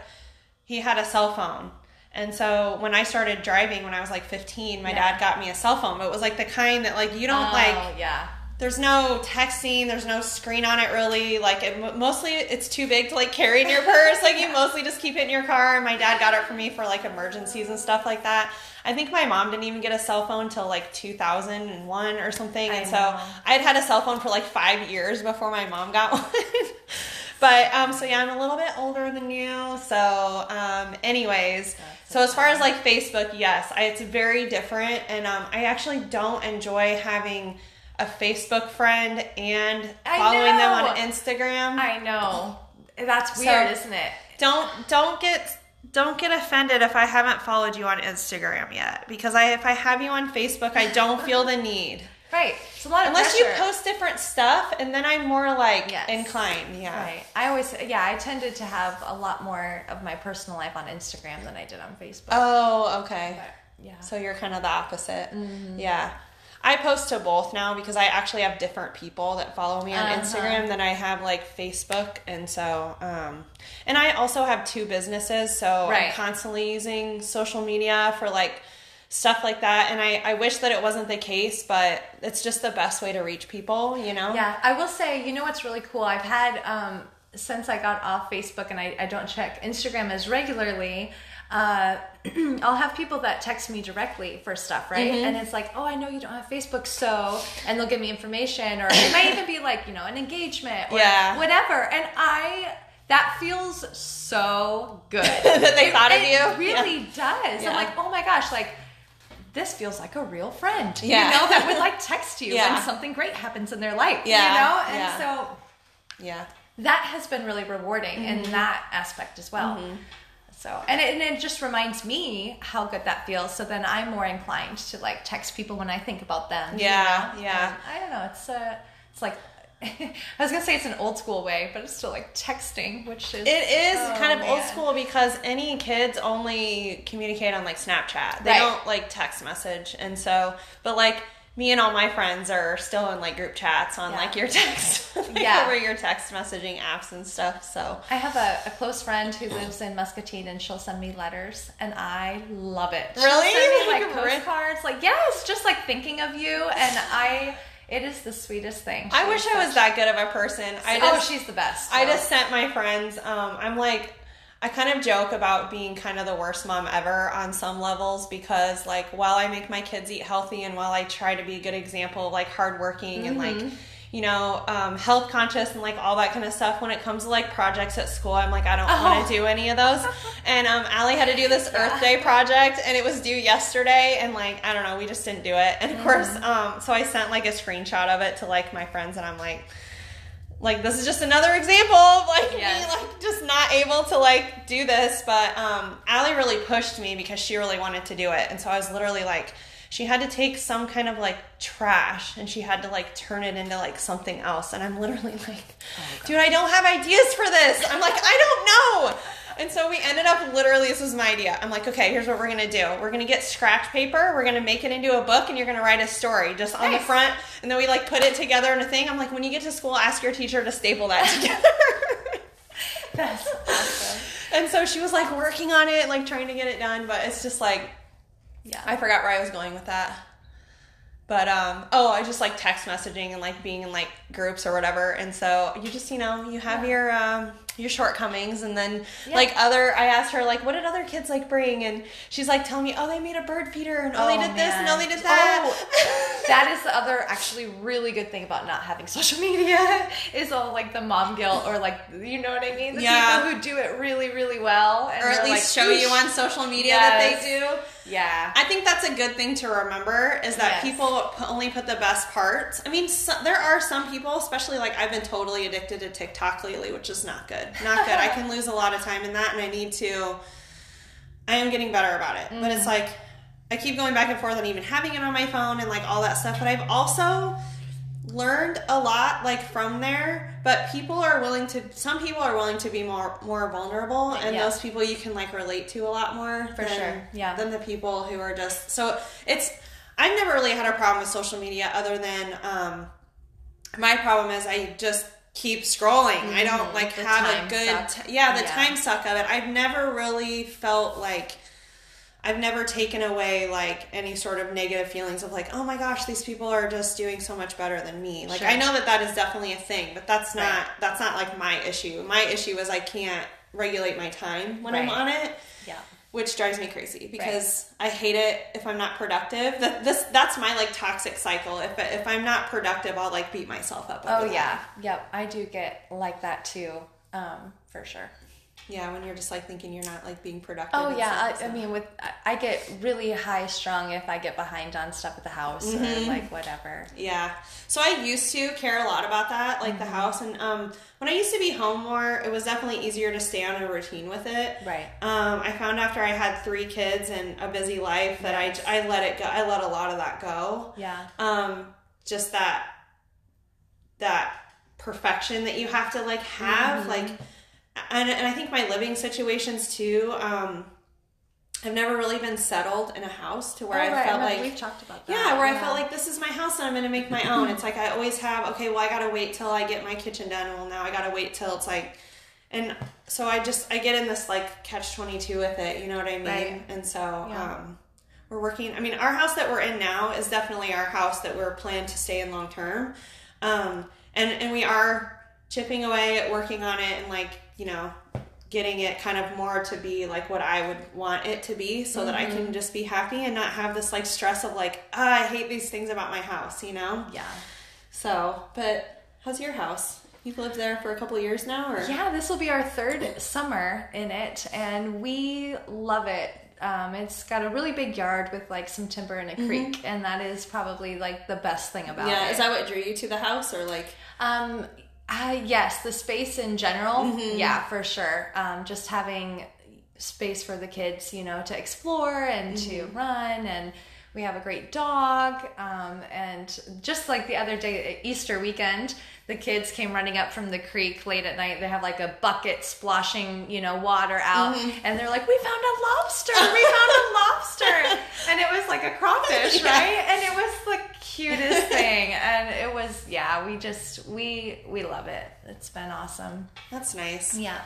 he had a cell phone. And so when I started driving when I was like 15, my Yeah. dad got me a cell phone, but it was like the kind that like you don't oh, like yeah. there's no texting there's no screen on it really like it, mostly it's too big to like carry in your purse like you mostly just keep it in your car and my dad got it for me for like emergencies and stuff like that i think my mom didn't even get a cell phone till like 2001 or something I and so i had had a cell phone for like five years before my mom got one but um so yeah i'm a little bit older than you so um anyways so as far as like facebook yes I, it's very different and um i actually don't enjoy having a facebook friend and following them on instagram I know. That's So- weird, isn't it? don't don't get don't get offended if i haven't followed you on instagram yet because i if i have you on facebook i don't feel the need Right. It's a lot of unless you post different stuff and then i'm more like Yes. inclined yeah Right. I always, yeah, I tended to have a lot more of my personal life on Instagram than I did on Facebook. oh okay But, yeah. So you're kind of the opposite. Yeah. I post to both now because I actually have different people that follow me on Uh-huh. Instagram than I have like Facebook. And so, um, and I also have two businesses. So I'm constantly using social media for like stuff like that. And I, I wish that it wasn't the case, but it's just the best way to reach people, you know? Yeah, I will say, you know what's really cool? I've had, um, since I got off Facebook and I, I don't check Instagram as regularly, uh, I'll have people that text me directly for stuff, right? Mm-hmm. And it's like, oh, I know you don't have Facebook, so, and they'll give me information, or it might even be like, you know, an engagement or Yeah. whatever. And I, that feels so good. that they thought of it you. really does. Yeah. I'm like, oh my gosh, like this feels like a real friend. Yeah. You know, that would like text you Yeah. when something great happens in their life. Yeah, You know? And yeah. so Yeah. that has been really rewarding in Mm-hmm. that aspect as well. So and it, and it just reminds me how good that feels. So then I'm more inclined to like text people when I think about them. you Yeah, know? yeah. And I don't know. It's uh, it's like I was gonna say it's an old school way, but it's still like texting, which is It is oh, kind of old school because any kids only communicate on like Snapchat. They Right. don't like text message. And so, but like me and all my friends are still in like group chats on Yeah. like your text, like, Yeah. over your text messaging apps and stuff. So, I have a, a close friend who lives in Muscatine, and she'll send me letters, and I love it. She'll Really? send me Like, postcards, like yes, just like thinking of you, and I. It is the sweetest thing. I wish is I was that good of a person. I oh, she's the best. I just sent my friends. Um, I'm like, I kind of joke about being kind of the worst mom ever on some levels because, like, while I make my kids eat healthy and while I try to be a good example of like hardworking and like, you know, um, health conscious and like all that kind of stuff, when it comes to like projects at school, I'm like, I don't want Oh. to do any of those. and um, Allie had to do this Earth Day project and it was due yesterday, and like, I don't know, we just didn't do it. And of course, um, so I sent like a screenshot of it to like my friends, and I'm like, like this is just another example of like Yes. me like just not able to like do this but um Allie really pushed me because she really wanted to do it and so I was literally like she had to take some kind of like trash and she had to like turn it into like something else. And I'm literally like oh, dude I don't have ideas for this. I'm like I don't know. And so we ended up literally this was my idea. I'm like okay here's what we're gonna do. We're gonna get scratch paper. We're gonna make it into a book and you're gonna write a story just on the front. And then we like put it together in a thing. I'm like when you get to school ask your teacher to staple that together. That's awesome. and so she was like working on it like trying to get it done but it's just like Yeah. I forgot where I was going with that. But um oh, I just like text messaging and like being in like groups or whatever. And so you just, you know, you have your um your shortcomings and then Yeah. like other I asked her like what did other kids like bring and she's like telling me, "Oh, they made a bird feeder and oh, they Oh, did this and man. oh, they did that." Oh, that is the other actually really good thing about not having social media is all like the mom guilt or like you know what I mean? The Yeah. people who do it really, really well. And or at least like, show you on social media that they do. Yeah. I think that's a good thing to remember is that Yes. people only put the best parts. I mean, so, there are some people, especially like I've been totally addicted to TikTok lately, which is not good. Not good. I can lose a lot of time in that, and I need to. I am getting better about it, but Mm. it's like I keep going back and forth on even having it on my phone and like all that stuff. But I've also learned a lot like from there but people are willing to some people are willing to be more more vulnerable and Yeah. those people you can like relate to a lot more For than, sure, yeah. than the people who are just so it's i've never really had a problem with social media other than um my problem is i just keep scrolling i don't like Mm-hmm. The have a good t- yeah the Yeah. time suck of it i've never really felt like I've never taken away like any sort of negative feelings of like, oh my gosh, these people are just doing so much better than me. Like Sure. I know that that is definitely a thing, but that's not Right. that's not like my issue. My issue is I can't regulate my time when I'm on it Yeah. which drives me crazy because I hate it if I'm not productive. That this that's my like toxic cycle. If if I'm not productive, I'll like beat myself up. Oh that. yeah. Yep. I do get like that too. Um, for sure. Yeah. When you're just like thinking you're not like being productive. Oh yeah, I, I mean, with I- get really high strung if I get behind on stuff at the house Mm-hmm. or like whatever. Yeah. So I used to care a lot about that, like the Mm-hmm. house. And um, when I used to be home more, it was definitely easier to stay on a routine with it. Right. Um, I found after I had three kids and a busy life that Yes. I, I let it go. I let a lot of that go. Yeah. Um, just that that perfection that you have to like have, Mm-hmm. like, and, and I think my living situations too. Um, I've never really been settled in a house to where Oh, I right, felt remember like we've talked about that. yeah, where I felt like this is my house and I'm gonna make my own. It's like I always have, okay, well I gotta wait till I get my kitchen done. Well now I gotta wait till it's like and so I just I get in this like catch twenty two with it, you know what I mean? Right. And so Yeah. um we're working I mean our house that we're in now is definitely our house that we're planned to stay in long term. Um and and we are chipping away at working on it and like, you know, getting it kind of more to be like what I would want it to be so that I Mm-hmm. can just be happy and not have this like stress of like, ah, I hate these things about my house, you know? Yeah. So, but how's your house? You've lived there for a couple of years now or Yeah, this will be our third summer in it, and we love it. Um, it's got a really big yard with like some timber and a creek, and that is probably like the best thing about Mm-hmm. Yeah, is that what drew you to the house or like Um, uh, yes, the space in general, Mm-hmm. yeah, for sure. Um, just having space for the kids, you know, to explore and to Mm-hmm. run, and we have a great dog. Um, and just like the other day, Easter weekend, the kids came running up from the creek late at night. They have like a bucket splashing, you know, water out, Mm-hmm. and they're like, "We found a lobster! We found a lobster!" And it was like a crawfish, Yeah. right? And it was the cutest thing and it was yeah we just we we love it it's been awesome that's nice. yeah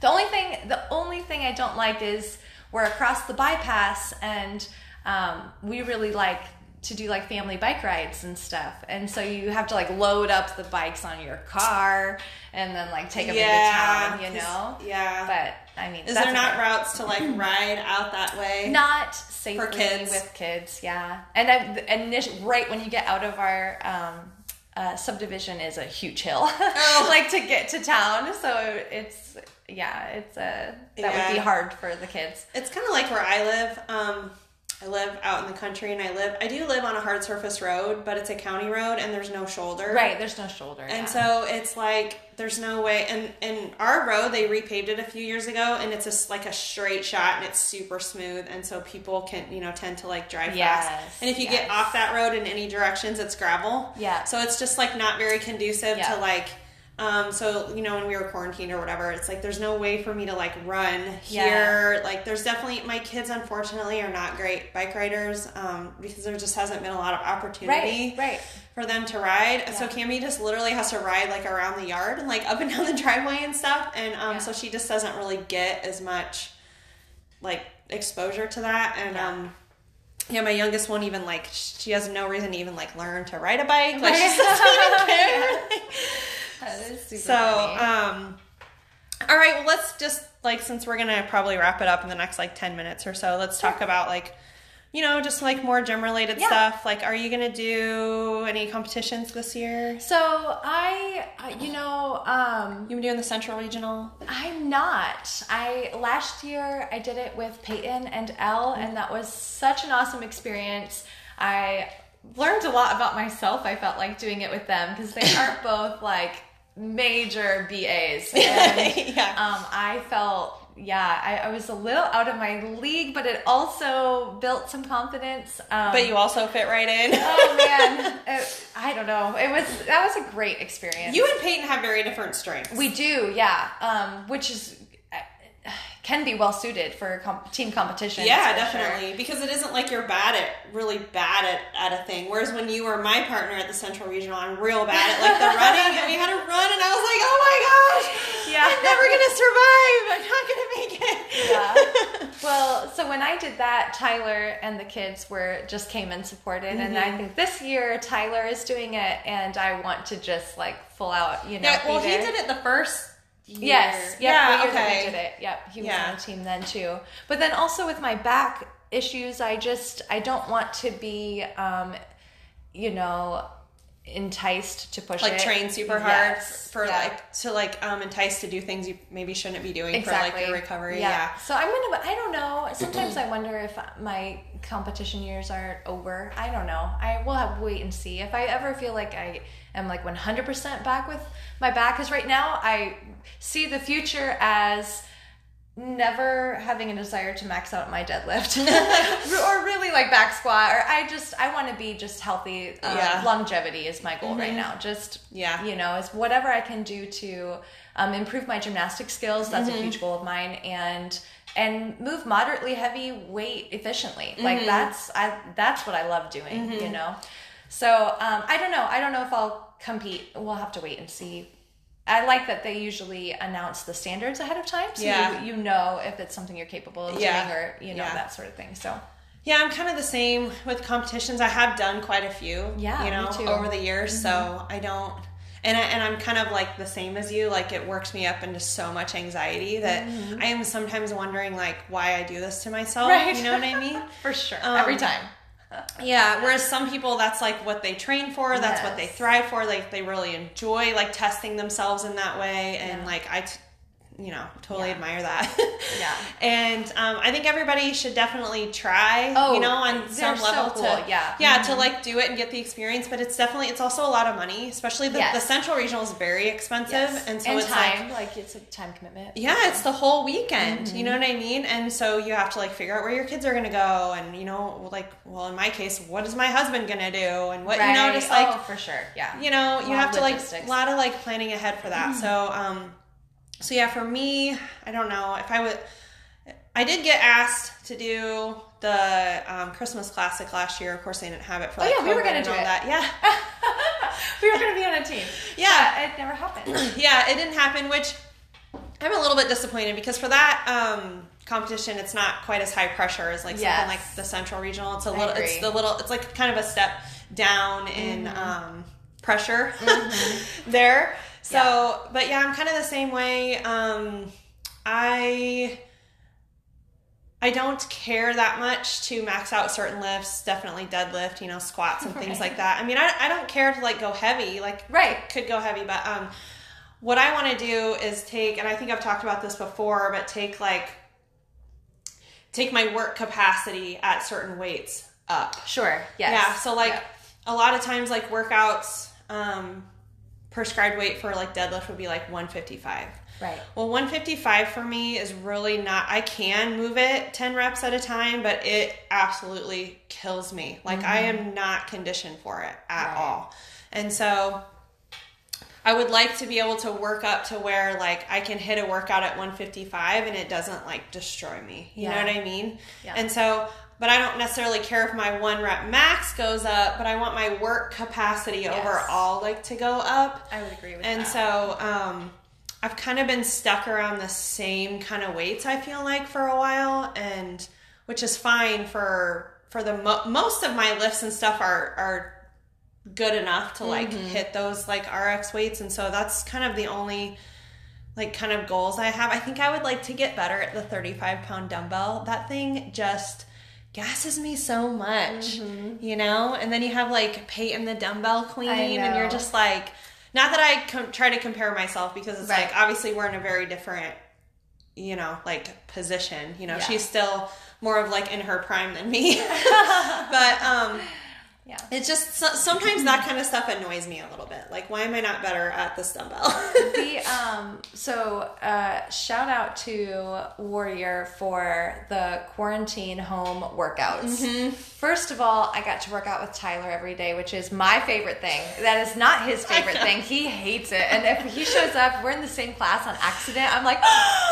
the only thing the only thing i don't like is we're across the bypass and um, we really like to do like family bike rides and stuff and so you have to like load up the bikes on your car and then like take them into town you know Yeah. but i mean is there not routes to like ride out that way? not safely for kids. with kids yeah and I, initial, right when you get out of our um, uh, subdivision is a huge hill Oh. like to get to town so it's yeah it's a that would be hard for the kids It's kind of like where I live. Um, I live out in the country, and I live. I do live on a hard surface road, but it's a county road, and there's no shoulder. right there's no shoulder And yeah. so it's like there's no way. And and our road they repaved it a few years ago, and it's a like a straight shot, and it's super smooth, and so people can you know tend to like drive Yes, fast. And if you yes. get off that road in any directions, it's gravel. Yeah. So it's just like not very conducive Yeah. to like. Um, so you know when we were quarantined or whatever, it's like there's no way for me to like run Yeah. here. Like there's definitely my kids unfortunately are not great bike riders um, because there just hasn't been a lot of opportunity right right for them to ride. So Yeah. Cammy just literally has to ride like around the yard and like up and down the driveway and stuff. And um, Yeah. so she just doesn't really get as much like exposure to that. And Yeah. um, yeah, my youngest won't even like. She has no reason to even like learn to ride a bike. Like she doesn't even care. that is super so funny. um, all right. Well, let's just like since we're gonna probably wrap it up in the next like ten minutes or so. Let's talk about like. You know, just like more gym related Yeah. stuff. Like, are you gonna do any competitions this year? so i you know um You been doing the Central Regional? I'm not. I last year I did it with Peyton and Elle, and that was such an awesome experience. I learned a lot about myself. I felt like doing it with them because they aren't both like major BAs. And, yeah. um, I felt yeah, I, I was a little out of my league, but it also built some confidence. Um, but you also fit right in. oh man, it, I don't know. It was that was a great experience. you and Peyton have very different strengths. We do, yeah. Um, which is can be well suited for comp- team competition. yeah, definitely. Because it isn't like you're bad at really bad at, at a thing. Whereas when you were my partner at the Central Regional, I'm real bad at like the running, and we had to run, and I was like, oh my gosh, Yeah. I'm never gonna survive. I'm not gonna make it. Yeah. Well, so when I did that, Tyler and the kids were just came and supported, and Mm-hmm. I think this year Tyler is doing it, and I want to just like full out, you know. Yeah, well, he did it the first. Yes. Yep, yeah. the year that okay. did it. Yep. He was Yeah. on the team then too. But then also with my back issues, I just I don't want to be um, you know, enticed to push Like it. train super hard Yes. for Yeah. like to like um entice to do things you maybe shouldn't be doing exactly for like your recovery. Yeah. So I'm gonna. I don't know. Sometimes I wonder if my competition years are over. I don't know. I will have to wait and see. If I ever feel like I am like 100% back with my back, because right now I see the future as never having a desire to max out my deadlift or really like back squat or i just i want to be just healthy uh, Yeah. Mm-hmm. longevity is my goal right now just Yeah. you know is whatever i can do to um, improve my gymnastic skills that's Mm-hmm. a huge goal of mine and and move moderately heavy weight efficiently Mm-hmm. like that's i that's what i love doing you know so um, i don't know i don't know if i'll compete we'll have to wait and see I like that they usually announce the standards ahead of time, so Yeah. you, you know if it's something you're capable of Yeah. doing or you know Yeah. that sort of thing. So Yeah, I'm kind of the same with competitions. I have done quite a few, Yeah, you know, over the years. So I don't, and I, and I'm kind of like the same as you. Like it works me up into so much anxiety that I am sometimes wondering like why I do this to myself. Right. You know what I mean? for sure, Um, every time. Yeah. Whereas some people, that's like what they train for. That's what they thrive for. Like they really enjoy like testing themselves in that way. And Yeah. like I, t- you know, totally Yeah. admire that. Yeah. And um, I think everybody should definitely try. Oh, you know, on some so level cool, to yeah. yeah to like do it and get the experience. But it's definitely it's also a lot of money, especially the, Yes. the central regional is very expensive, Yes. and so it's time, like like, it's a time commitment. yeah, it's the whole weekend. You know Mm-hmm. what I mean? And so you have to like figure out where your kids are gonna go, and you know, like, well, in my case, what is my husband gonna do, and what you know, just like oh, for sure, yeah. you know, you have to like a lot of like planning ahead for that. So, um, so yeah, for me, I don't know if I would. I did get asked to do the um, Christmas Classic last year. Of course, they didn't have it for. Oh, like, yeah, we were gonna do it. that. Yeah, we were going to be on a team. Yeah. But it never happened. yeah, it didn't happen, which I'm a little bit disappointed because for that um, competition, it's not quite as high pressure as like Yes. something like the Central Regional. It's a little, it's the little, it's like kind of a step down in um, pressure there. So, but yeah, I'm kind of the same way. Um, I. I don't care that much to max out certain lifts, definitely deadlift, you know, squats and things like that. I mean, I, I don't care to like go heavy, like Right. could go heavy, but um, what I want to do is take, and I think I've talked about this before, but take like take my work capacity at certain weights up. Sure. Yes. Yeah. So like Yeah. a lot of times, like workouts, um, prescribed weight for like deadlift would be like 155. Right. Well, 155 for me is really not, I can move it 10 reps at a time, but it absolutely kills me. Like, I mm-hmm. am not conditioned for it at Right. all. And so, I would like to be able to work up to where, like, I can hit a workout at 155 and it doesn't, like, destroy me. You know what I mean? Yeah. And so, but I don't necessarily care if my one rep max goes up, but I want my work capacity Yes. overall, like, to go up. I would agree with And that. And so um, I've kind of been stuck around the same kind of weights. I feel like for a while, and which is fine for for the mo- most of my lifts and stuff are are good enough to like Mm-hmm. hit those like RX weights, and so that's kind of the only like kind of goals I have. I think I would like to get better at the 35 pound dumbbell. That thing just gasses me so much, you know? And then you have like Peyton the dumbbell queen, and you're just like, not that I com- try to compare myself because it's Right. like obviously we're in a very different, you know, like position. You know, Yeah. she's still more of like in her prime than me, but um, yeah. it's just sometimes that kind of stuff annoys me a little bit. Like, why am I not better at the dumbbell? the um so uh shout out to warrior for the quarantine home workouts Mm-hmm. first of all i got to work out with tyler every day which is my favorite thing that is not his favorite thing he hates it and if he shows up we're in the same class on accident i'm like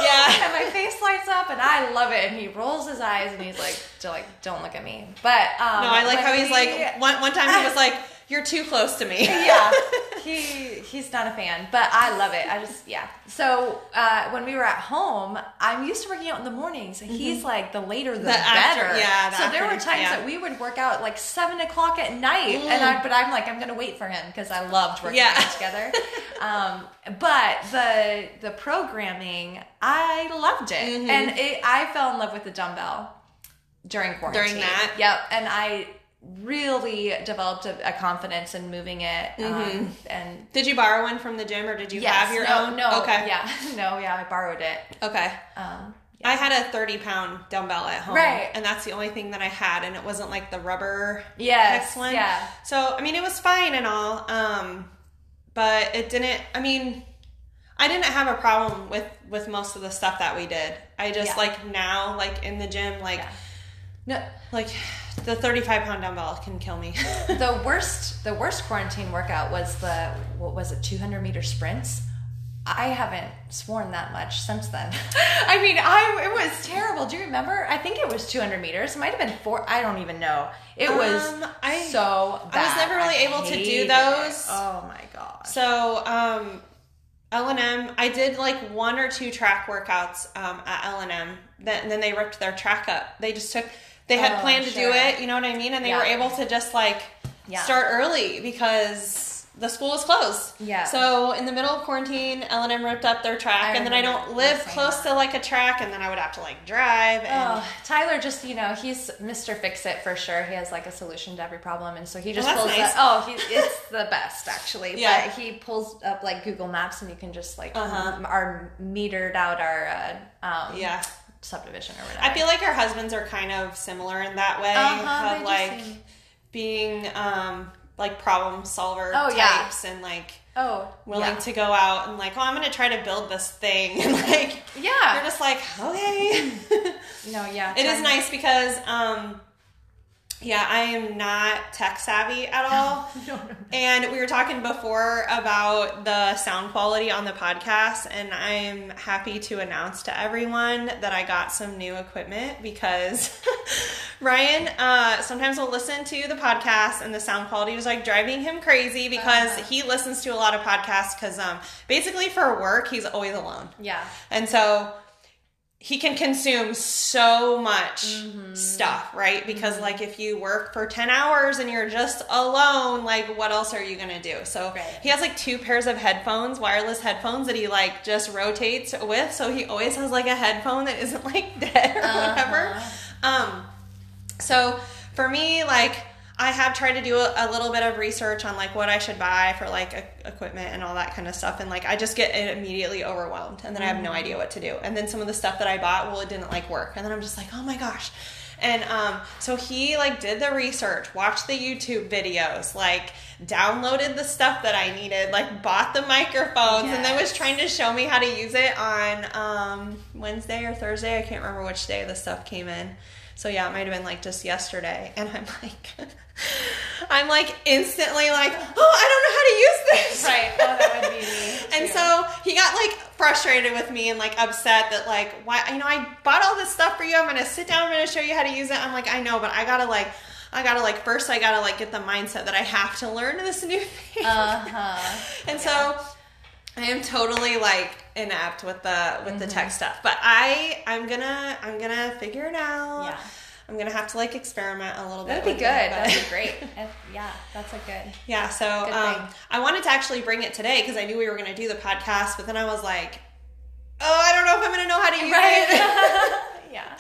Yeah. and my face lights up and i love it and he rolls his eyes and he's like "Don't- like don't look at me but um No, I like how he's we- like one one time he was like, you're too close to me. yeah, he he's not a fan, but I love it. I just yeah. So uh, when we were at home, I'm used to working out in the mornings. and He's like the later the, Mm-hmm. The after- better. yeah, the so there were times yeah. that we would work out like seven o'clock at night, and I but I'm like I'm gonna wait for him because I loved working Yeah. out together. um, but the the programming, I loved it, Mm-hmm. and it, I fell in love with the dumbbell during quarantine. that? Yep, and I really developed a, a confidence in moving it. Um, and Did you borrow one from the gym or did you yes, have your no, own? No, Okay. yeah, no, yeah, I borrowed it. Okay. Um, I had a 30 pound dumbbell at home. Right. And that's the only thing that I had. And it wasn't like the rubber Yes, one. yeah. So, I mean, it was fine and all. Um, but it didn't, I mean, I didn't have a problem with, with most of the stuff that we did. I just Yeah. like now, like in the gym, like, Yeah. No, like the 35 pound dumbbell can kill me. the worst, the worst quarantine workout was the what was it, 200 meter sprints. I haven't sworn that much since then. I mean, I it was terrible. Do you remember? I think it was 200 meters. It might have been four. I don't even know. It was Um, I- so. Bad. I was never really able to do those. it. Oh my god. So, um, L and M, I did like one or two track workouts um, at L and M. Then, then they ripped their track up. They just took. They had Oh, planned to sure. do it. You know what I mean? And they Yeah. were able to just like Yeah. start early because the school was closed. Yeah. So in the middle of quarantine, L and M ripped up their track, I and then I don't live close that. to like a track, and then I would have to like drive. And Oh, Tyler just, you know, he's Mr. Fix It for sure. He has like a solution to every problem. And so he just that's pulls nice. that. Oh, he, it's the best actually. Yeah. But he pulls up like Google Maps and you can just like, Uh-huh. our metered out our uh, um, yeah. Subdivision or whatever. I feel like our husbands are kind of similar in that way Uh-huh, of like being um like problem solver Oh, yeah. types and like oh, willing yeah. to go out and like, oh, I'm gonna try to build this thing and like Yeah. you're just like, okay. no, yeah. it is nice because um yeah, I am not tech savvy at all. No, no, no. And we were talking before about the sound quality on the podcast, and I'm happy to announce to everyone that I got some new equipment because Ryan uh, sometimes will listen to the podcast, and the sound quality was like driving him crazy because Uh-huh. he listens to a lot of podcasts because um, basically for work, he's always alone. Yeah. And so he can consume so much Mm-hmm. stuff, right? Because like if you work for 10 hours and you're just alone, like what else are you going to do? So Right. he has like two pairs of headphones, wireless headphones that he like just rotates with, so he always has like a headphone that isn't like dead or Uh-huh. whatever. Um so for me like I have tried to do a, a little bit of research on like what I should buy for like e- equipment and all that kind of stuff, and like I just get immediately overwhelmed, and then I have no idea what to do. And then some of the stuff that I bought, well, it didn't like work, and then I'm just like, oh my gosh. And um, so he like did the research, watched the YouTube videos, like downloaded the stuff that I needed, like bought the microphones, and then was trying to show me how to use it on um, Wednesday or Thursday. I can't remember which day the stuff came in. So yeah, it might have been like just yesterday, and I'm like, I'm like instantly like, oh, I don't know how to use this. Right. Oh, that would be me. And so he got like frustrated with me and like upset that like why you know I bought all this stuff for you. I'm gonna sit down. I'm gonna show you how to use it. I'm like I know, but I gotta like I gotta like first I gotta like get the mindset that I have to learn this new thing. Uh-huh. and so I am totally like inept with the with the tech stuff, but I I'm gonna I'm gonna figure it out. Yeah. I'm gonna have to like experiment a little bit. That'd be good. it, That'd be great. If- yeah, that's a good. yeah, so Good um. I wanted to actually bring it today because I knew we were to do the podcast, but then I was like, oh, I don't know if I'm to know how to use it. yeah.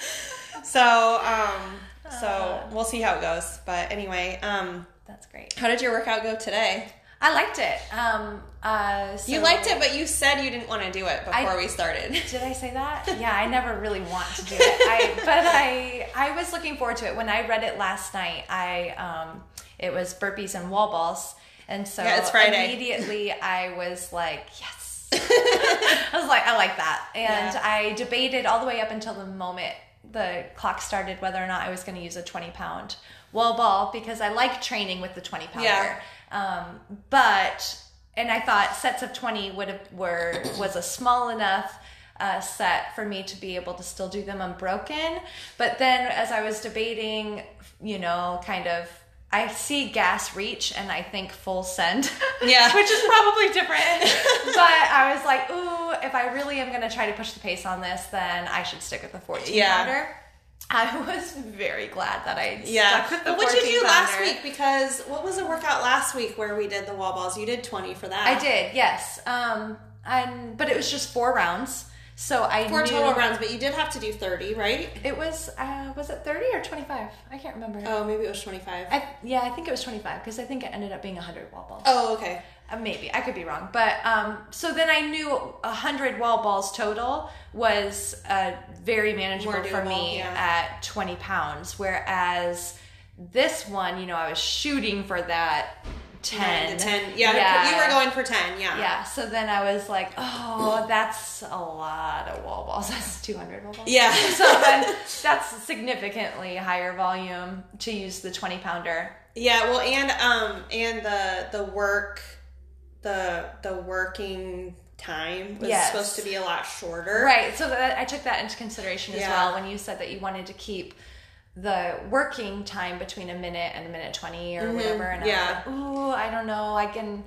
so, um, so Uh. we'll see how it goes. But anyway, um, That's great. how did your workout go today? I liked it. Um, uh, so you liked it, but you said you didn't want to do it before I- we started. Did I say that? Yeah, I never really want to do it. I, but I, I was looking forward to it when I read it last night. I, um, it was burpees and wall balls, and so Yeah, it's Friday. immediately I was like, yes. I was like, I like that, and Yeah. I debated all the way up until the moment the clock started whether or not I was going to use a twenty pound wall ball because I like training with the twenty pounder. Yeah. Um, but and I thought sets of twenty would have were was a small enough uh, set for me to be able to still do them unbroken. But then as I was debating, you know, kind of I see gas reach and I think full send. Yeah. Which is probably different. but I was like, ooh, if I really am going to try to push the pace on this, then I should stick with the 14 Yeah. I was very glad that I Yeah. stuck with what did you 14 do last week? Because what was the workout last week where we did the wall balls? You did 20 for that. I did, yes. Um, and but it was just four rounds, so I Four knew total rounds, but you did have to do 30, right? It was uh, was it thirty or twenty five? I can't remember. Oh, maybe it was 25. Yeah, I think it was twenty five because I think it ended up being hundred wall balls. oh, okay. Uh, maybe I could be wrong, but um, so then I knew a hundred wall balls total was uh, very manageable for me yeah. at twenty pounds, whereas this one, you know, I was shooting for that ten. Nine to 10. Yeah, you were going for 10, yeah. Yeah, so then I was like, oh, that's a lot of wall balls. That's 200 wall balls. Yeah. So then that's significantly higher volume to use the 20 pounder. Yeah, well, and um, and the the work, the the working time was Yes. supposed to be a lot shorter. Right. So that, I took that into consideration as Yeah. well when you said that you wanted to keep the working time between a minute and a minute 20 or whatever. And Mm-hmm. Yeah. I like, ooh, I don't know. I can,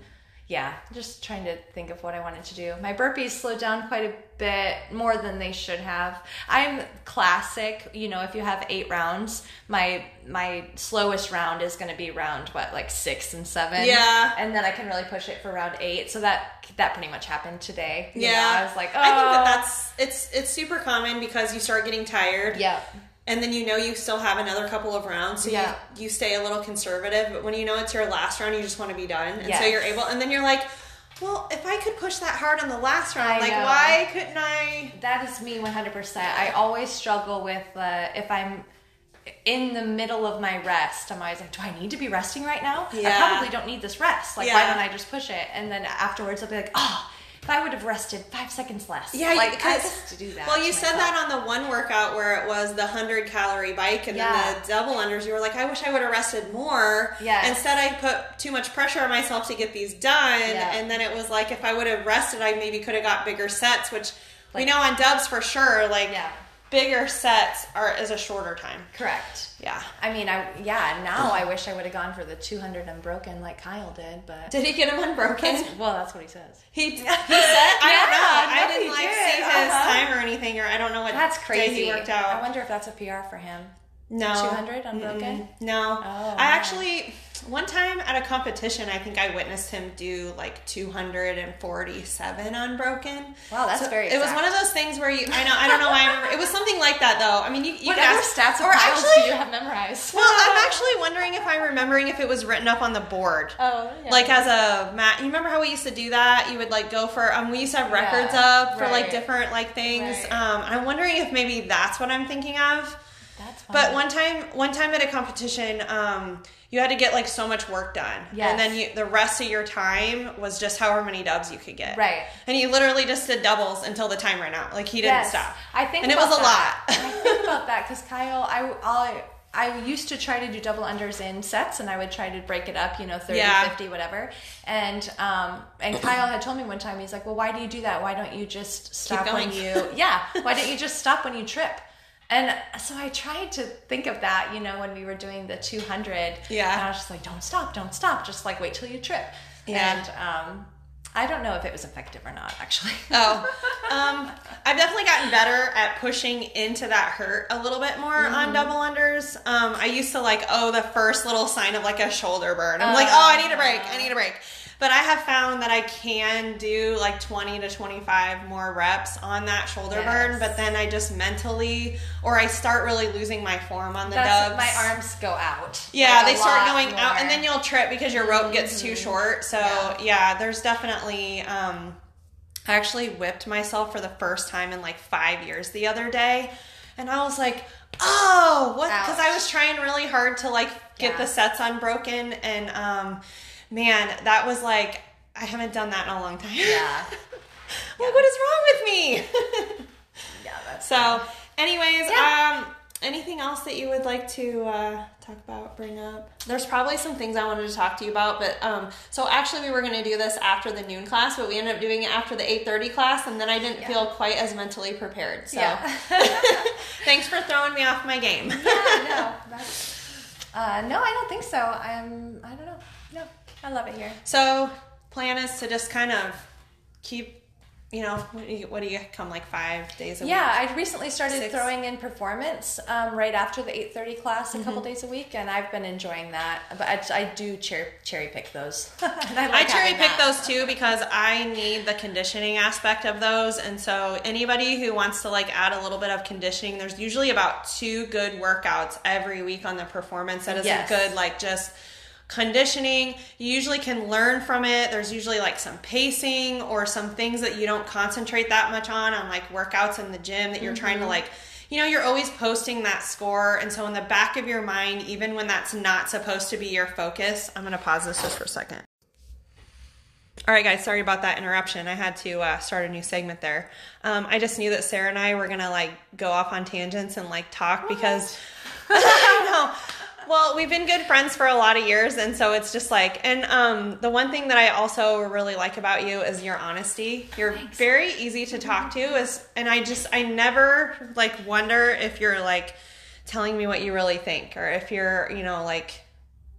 yeah, just trying to think of what I wanted to do. My burpees slowed down quite a bit more than they should have. I'm classic, you know, if you have eight rounds, my my slowest round is going to be round what like 6 and 7. Yeah. And then I can really push it for round 8. So that that pretty much happened today. You know, Yeah, I was like, oh, I think that oh. that's it's it's super common because you start getting tired. yeah. And then you know you still have another couple of rounds so Yeah. you, you stay a little conservative but when you know it's your last round you just want to be done and so you're able and then you're like well if i could push that hard on the last round I like know. why couldn't i That is me 100%. I always struggle with uh, if I'm in the middle of my rest, I'm always like, do I need to be resting right now? Yeah. I probably don't need this rest. Like, why don't I just push it? And then afterwards, I'll be like, oh, if I would have rested five seconds less. yeah like, because I just do that. well you said myself. that on the one workout where it was the 100 calorie bike and Yeah. then the double unders you were like i wish i would have rested more Yeah. instead i put too much pressure on myself to get these done Yeah. and then it was like if i would have rested i maybe could have got bigger sets which we know on dubs for sure like Yeah. Bigger sets are is a shorter time Correct. yeah I mean, I yeah. Now I wish I would have gone for the 200 unbroken like Kyle did, but Did he get him unbroken? well, that's what he says. He, he said, I don't know. Yeah, I didn't like did. see his Uh-huh. time or anything, or I don't know what That's day crazy. he worked out. I wonder if that's a PR for him. No, 200 unbroken. no. Oh, I wow. actually one time at a competition, I think I witnessed him do like 247 unbroken. Wow, that's So very It was one of those things where you. I know. I don't know why I remember. It was something like that though. I mean, you. you What other stats or actually, you have memorized? well, I'm actually wondering if I'm remembering if it was written up on the board. Oh, yeah. Like as a mat, you remember how we used to do that? You would like go for um, we used to have records Yeah, up for like different like things. Right. Um, I'm wondering if maybe that's what I'm thinking of. That's fine. But one time, one time at a competition, um, you had to get like so much work done, Yes. and then you, the rest of your time was just however many dubs you could get. Right. And you literally just did doubles until the time ran out. Like he didn't Yes. stop. I think and it was a lot. I think about that because Kyle, I, I, I used to try to do double unders in sets, and I would try to break it up, you know, 30, Yeah. 50, whatever. And um, and Kyle had told me one time, he's like, "Well, why do you do that? Why don't you just stop when you, yeah, why don't you just stop when you trip?" And so I tried to think of that, you know, when we were doing the 200. Yeah. And I was just like, don't stop, don't stop. Just like wait till you trip. Yeah. And um, I don't know if it was effective or not, actually. Oh, um, I've definitely gotten better at pushing into that hurt a little bit more Mm-hmm. on double unders. Um, I used to like, oh, the first little sign of like a shoulder burn. I'm like, oh, I need a break. I need a break. But I have found that I can do like 20 to 25 more reps on that shoulder Yes. burn, but then I just mentally, or I start really losing my form on the That's, dubs. my arms go out. Yeah, Like, they start going out, and then you'll trip because your rope gets too short. So yeah, Yeah. there's definitely. Um, I actually whipped myself for the first time in like five years the other day, and I was like, "Oh, what?" Because I was trying really hard to like get Yeah. the sets unbroken, and um, man, that was like I haven't done that in a long time. Yeah. like, what is wrong with me? Yeah, that's So, anyways, Yeah. um, anything else that you would like to uh, talk about, bring up? There's probably some things I wanted to talk to you about, but um, so actually we were going to do this after the noon class, but we ended up doing it after the 8:30 class, and then I didn't feel quite as mentally prepared. So, Yeah. thanks for throwing me off my game. yeah, no. Uh, no, I don't think so. I'm. I don't know. I love it here. So, plan is to just kind of keep, you know, what do you, what do you come like five days a Yeah, week? Yeah i recently started Six. throwing in performance um, right after the eight thirty class a Mm-hmm. couple days a week, and I've been enjoying that. But I, I do cherry cherry pick those. I, I cherry pick that. those too because I need the conditioning aspect of those. And so anybody who wants to like add a little bit of conditioning, there's usually about two good workouts every week on the performance that is Yes. a good like just conditioning. You usually can learn from it. There's usually like some pacing or some things that you don't concentrate that much on on like workouts in the gym that you're trying to like you know, you're always posting that score. And so in the back of your mind, even when that's not supposed to be your focus, I'm going to pause this just for a second. All right, guys, sorry about that interruption. I had to uh, start a new segment there. Um, I just knew that Sara and I were gonna like go off on tangents and like talk because I don't know. Well, we've been good friends for a lot of years, and so it's just like, and um, the one thing that I also really like about you is your honesty. You're very easy to talk to, is, and I just, I never like wonder if you're like telling me what you really think, or if you're, you know, like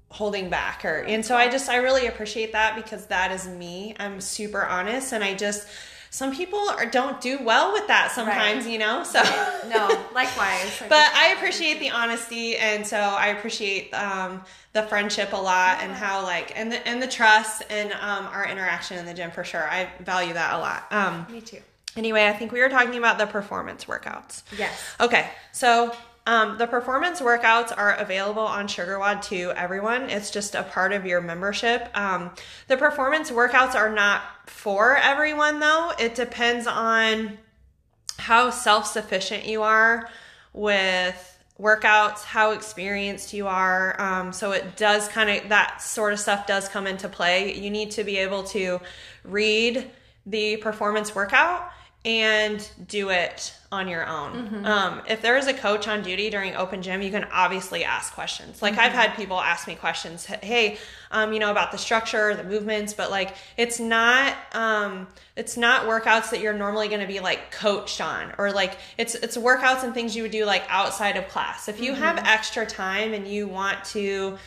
holding back or and so i just i really appreciate that because that is me i'm super honest and i just some people are, don't do well with that sometimes Right. you know so No, likewise. but i appreciate the honesty and so i appreciate um, the friendship a lot and how like and the and the trust and um, our interaction in the gym for sure i value that a lot um, Me too. anyway i think we were talking about the performance workouts Yes. Okay, so um, the performance workouts are available on SugarWOD to everyone. It's just a part of your membership. Um, the performance workouts are not for everyone, though. It depends on how self sufficient you are with workouts, how experienced you are. Um, so it does kind of, that sort of stuff does come into play. You need to be able to read the performance workout and do it on your own. Um, if there is a coach on duty during open gym, you can obviously ask questions. Like I've had people ask me questions, hey, um, you know, about the structure, the movements, but like it's not um, it's not workouts that you're normally going to be like coached on, or like it's it's workouts and things you would do like outside of class. If you have extra time and you want to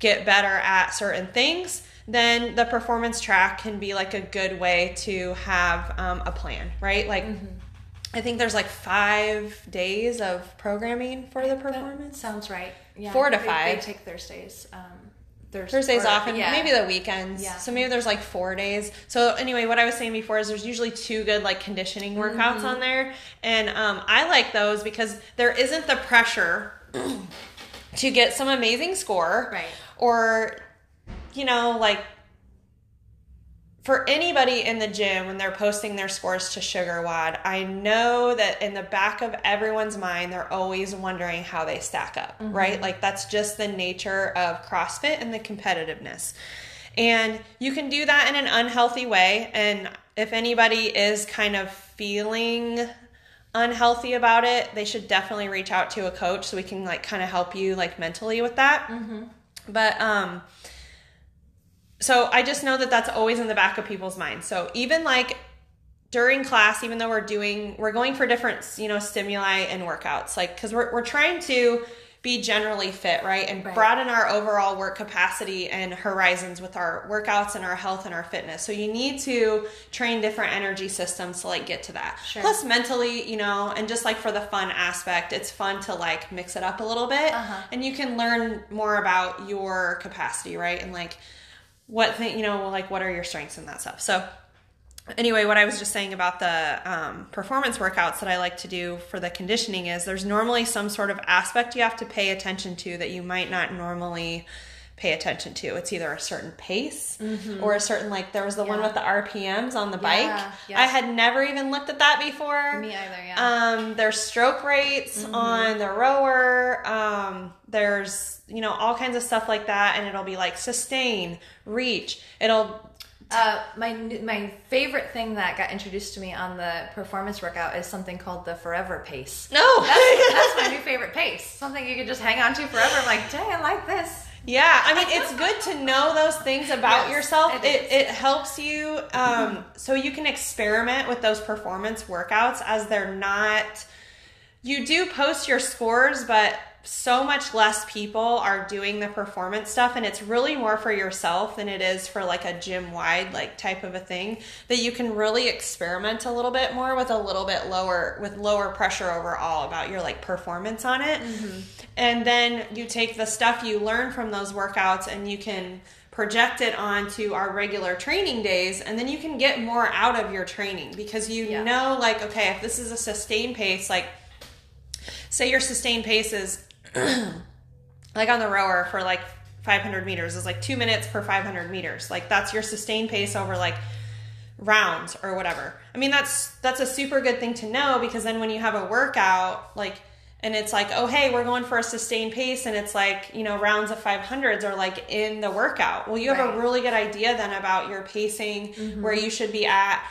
get better at certain things, then the performance track can be like a good way to have um, a plan, right? Like, I think there's like five days of programming for the performance. Sounds right. Yeah. Four to five. They take Thursdays. Um, Thurs- Thursdays or- off and yeah. maybe the weekends. Yeah. So maybe there's like four days. So anyway, what I was saying before is there's usually two good like conditioning workouts Mm-hmm. on there, and um, I like those because there isn't the pressure to get some amazing score, Right. Or you know like for anybody in the gym when they're posting their scores to SugarWOD, I know that in the back of everyone's mind, they're always wondering how they stack up, right? Like that's just the nature of CrossFit and the competitiveness. And you can do that in an unhealthy way. And if anybody is kind of feeling unhealthy about it, they should definitely reach out to a coach so we can like kind of help you like mentally with that. But um so I just know that that's always in the back of people's minds. So even like during class, even though we're doing, we're going for different, you know, stimuli and workouts, like, cause we're, we're trying to be generally fit, right? And Right. broaden our overall work capacity and horizons with our workouts and our health and our fitness. So you need to train different energy systems to like get to that. Sure. Plus mentally, you know, and just like for the fun aspect, it's fun to like mix it up a little bit Uh-huh. and you can learn more about your capacity, right? And like, what thing you know like what are your strengths and that stuff. So anyway what i was just saying about the um, performance workouts that i like to do for the conditioning is there's normally some sort of aspect you have to pay attention to that you might not normally pay attention to it's either a certain pace or a certain like there was the one with the rpms on the bike Yeah, yeah. i had never even looked at that before Me either, yeah. um, there's stroke rates Mm-hmm. on the rower. Um, there's you know all kinds of stuff like that, and it'll be like sustain, reach. It'll Uh, my my favorite thing that got introduced to me on the performance workout is something called the Forever Pace. no. That's, that's my new favorite pace. Something you can just hang on to forever. I'm like, dang, I like this. Yeah, I mean it's good to know those things about Yes, yourself. it It it helps you um, so you can experiment with those performance workouts as they're not. You do post your scores, but so much less people are doing the performance stuff and it's really more for yourself than it is for like a gym wide like type of a thing that you can really experiment a little bit more with a little bit lower with lower pressure overall about your like performance on it mm-hmm. and then you take the stuff you learn from those workouts and you can project it onto our regular training days and then you can get more out of your training because you Yeah. know like okay if this is a sustained pace like say your sustained pace is like on the rower for like 500 meters. Is like two minutes per 500 meters. Like that's your sustained pace over like rounds or whatever. I mean that's that's a super good thing to know because then when you have a workout like and it's like oh hey we're going for a sustained pace and it's like you know rounds of 500s are like in the workout. Well you have Right. a really good idea then about your pacing where mm-hmm. you should be at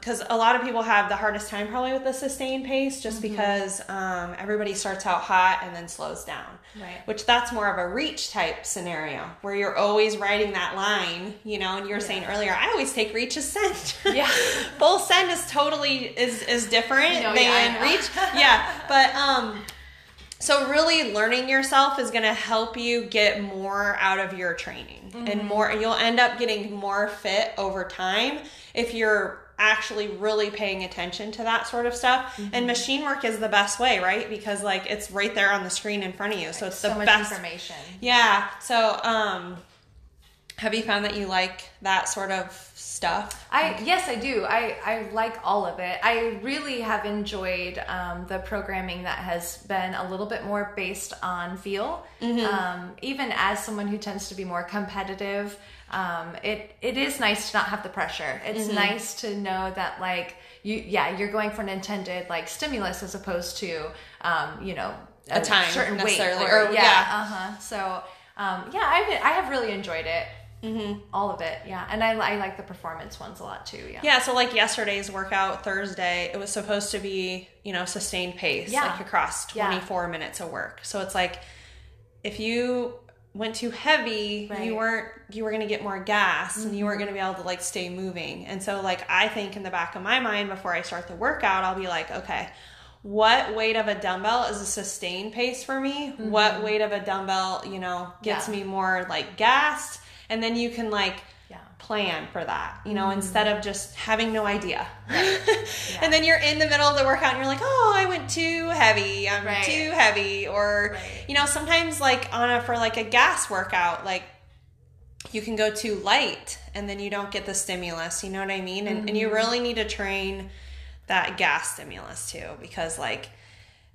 because a lot of people have the hardest time probably with the sustained pace just because um, everybody starts out hot and then slows down Right. which that's more of a reach type scenario where you're always riding that line you know and you were saying earlier i always take reach as send Yeah. full send is totally is is different than yeah, reach yeah but um so really learning yourself is going to help you get more out of your training Mm-hmm. and more you'll end up getting more fit over time if you're actually really paying attention to that sort of stuff Mm-hmm. and machine work is the best way right because like it's right there on the screen in front of you so it's so the best information. yeah so um have you found that you like that sort of stuff I yes, I do. I I like all of it. I really have enjoyed um, the programming that has been a little bit more based on feel. Um, even as someone who tends to be more competitive, um, it it is nice to not have the pressure. It's nice to know that like you yeah you're going for an intended like stimulus as opposed to um, you know A time, certain weight or, or- yeah, yeah. uh huh. So um, yeah, I've I have really enjoyed it. Mm-hmm. All of it, yeah, and I, I like the performance ones a lot too. Yeah, Yeah, so like yesterday's workout Thursday, it was supposed to be, you know, sustained pace, Yeah. like across Yeah. 24 minutes of work. So it's like if you went too heavy, Right. you weren't you were going to get more gas and you weren't mm-hmm. going to be able to like stay moving. And so like I think in the back of my mind before I start the workout, I'll be like, okay, what weight of a dumbbell is a sustained pace for me? What mm-hmm. weight of a dumbbell, you know, gets Yeah. me more like gassed? And then you can like. Plan for that, you know, instead of just having no idea. Yeah. and then you're in the middle of the workout and you're like, oh, I went too heavy. I'm Right. too heavy. Or, Right. you know, sometimes like on a, for like a gas workout, like you can go too light and then you don't get the stimulus. You know what I mean? And, and you Mm-hmm. really need to train that gas stimulus too because like